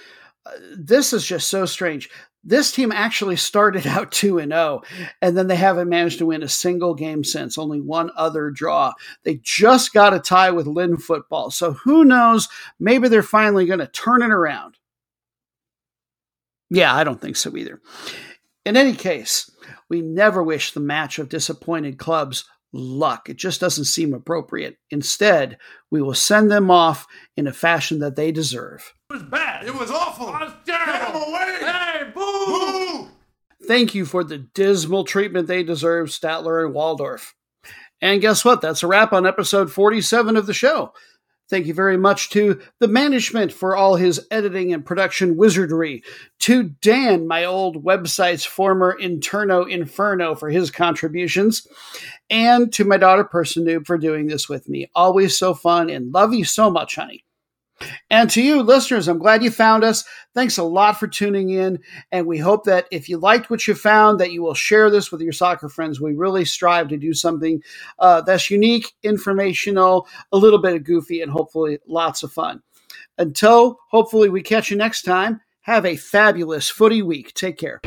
this is just so strange. This team actually started <laughs> out 2 and 0 and then they haven't managed to win a single game since, only one other draw. They just got a tie with Lyn football. So who knows, maybe they're finally going to turn it around. Yeah, I don't think so either. In any case, we never wish the match of disappointed clubs luck. It just doesn't seem appropriate. Instead, we will send them off in a fashion that they deserve. It was bad. It was awful. It was terrible. Get him away. Hey, boo! Boo! Thank you for the dismal treatment they deserve, Statler and Waldorf. And guess what? That's a wrap on episode 47 of the show. Thank you very much to the management for all his editing and production wizardry. To Dan, my old website's former interno inferno, for his contributions. And to my daughter, Person Noob, for doing this with me. Always so fun and love you so much, honey. And to you, listeners, I'm glad you found us. Thanks a lot for tuning in. And we hope that if you liked what you found, that you will share this with your soccer friends. We really strive to do something uh, that's unique, informational, a little bit of goofy, and hopefully lots of fun. Until hopefully we catch you next time, have a fabulous footy week. Take care.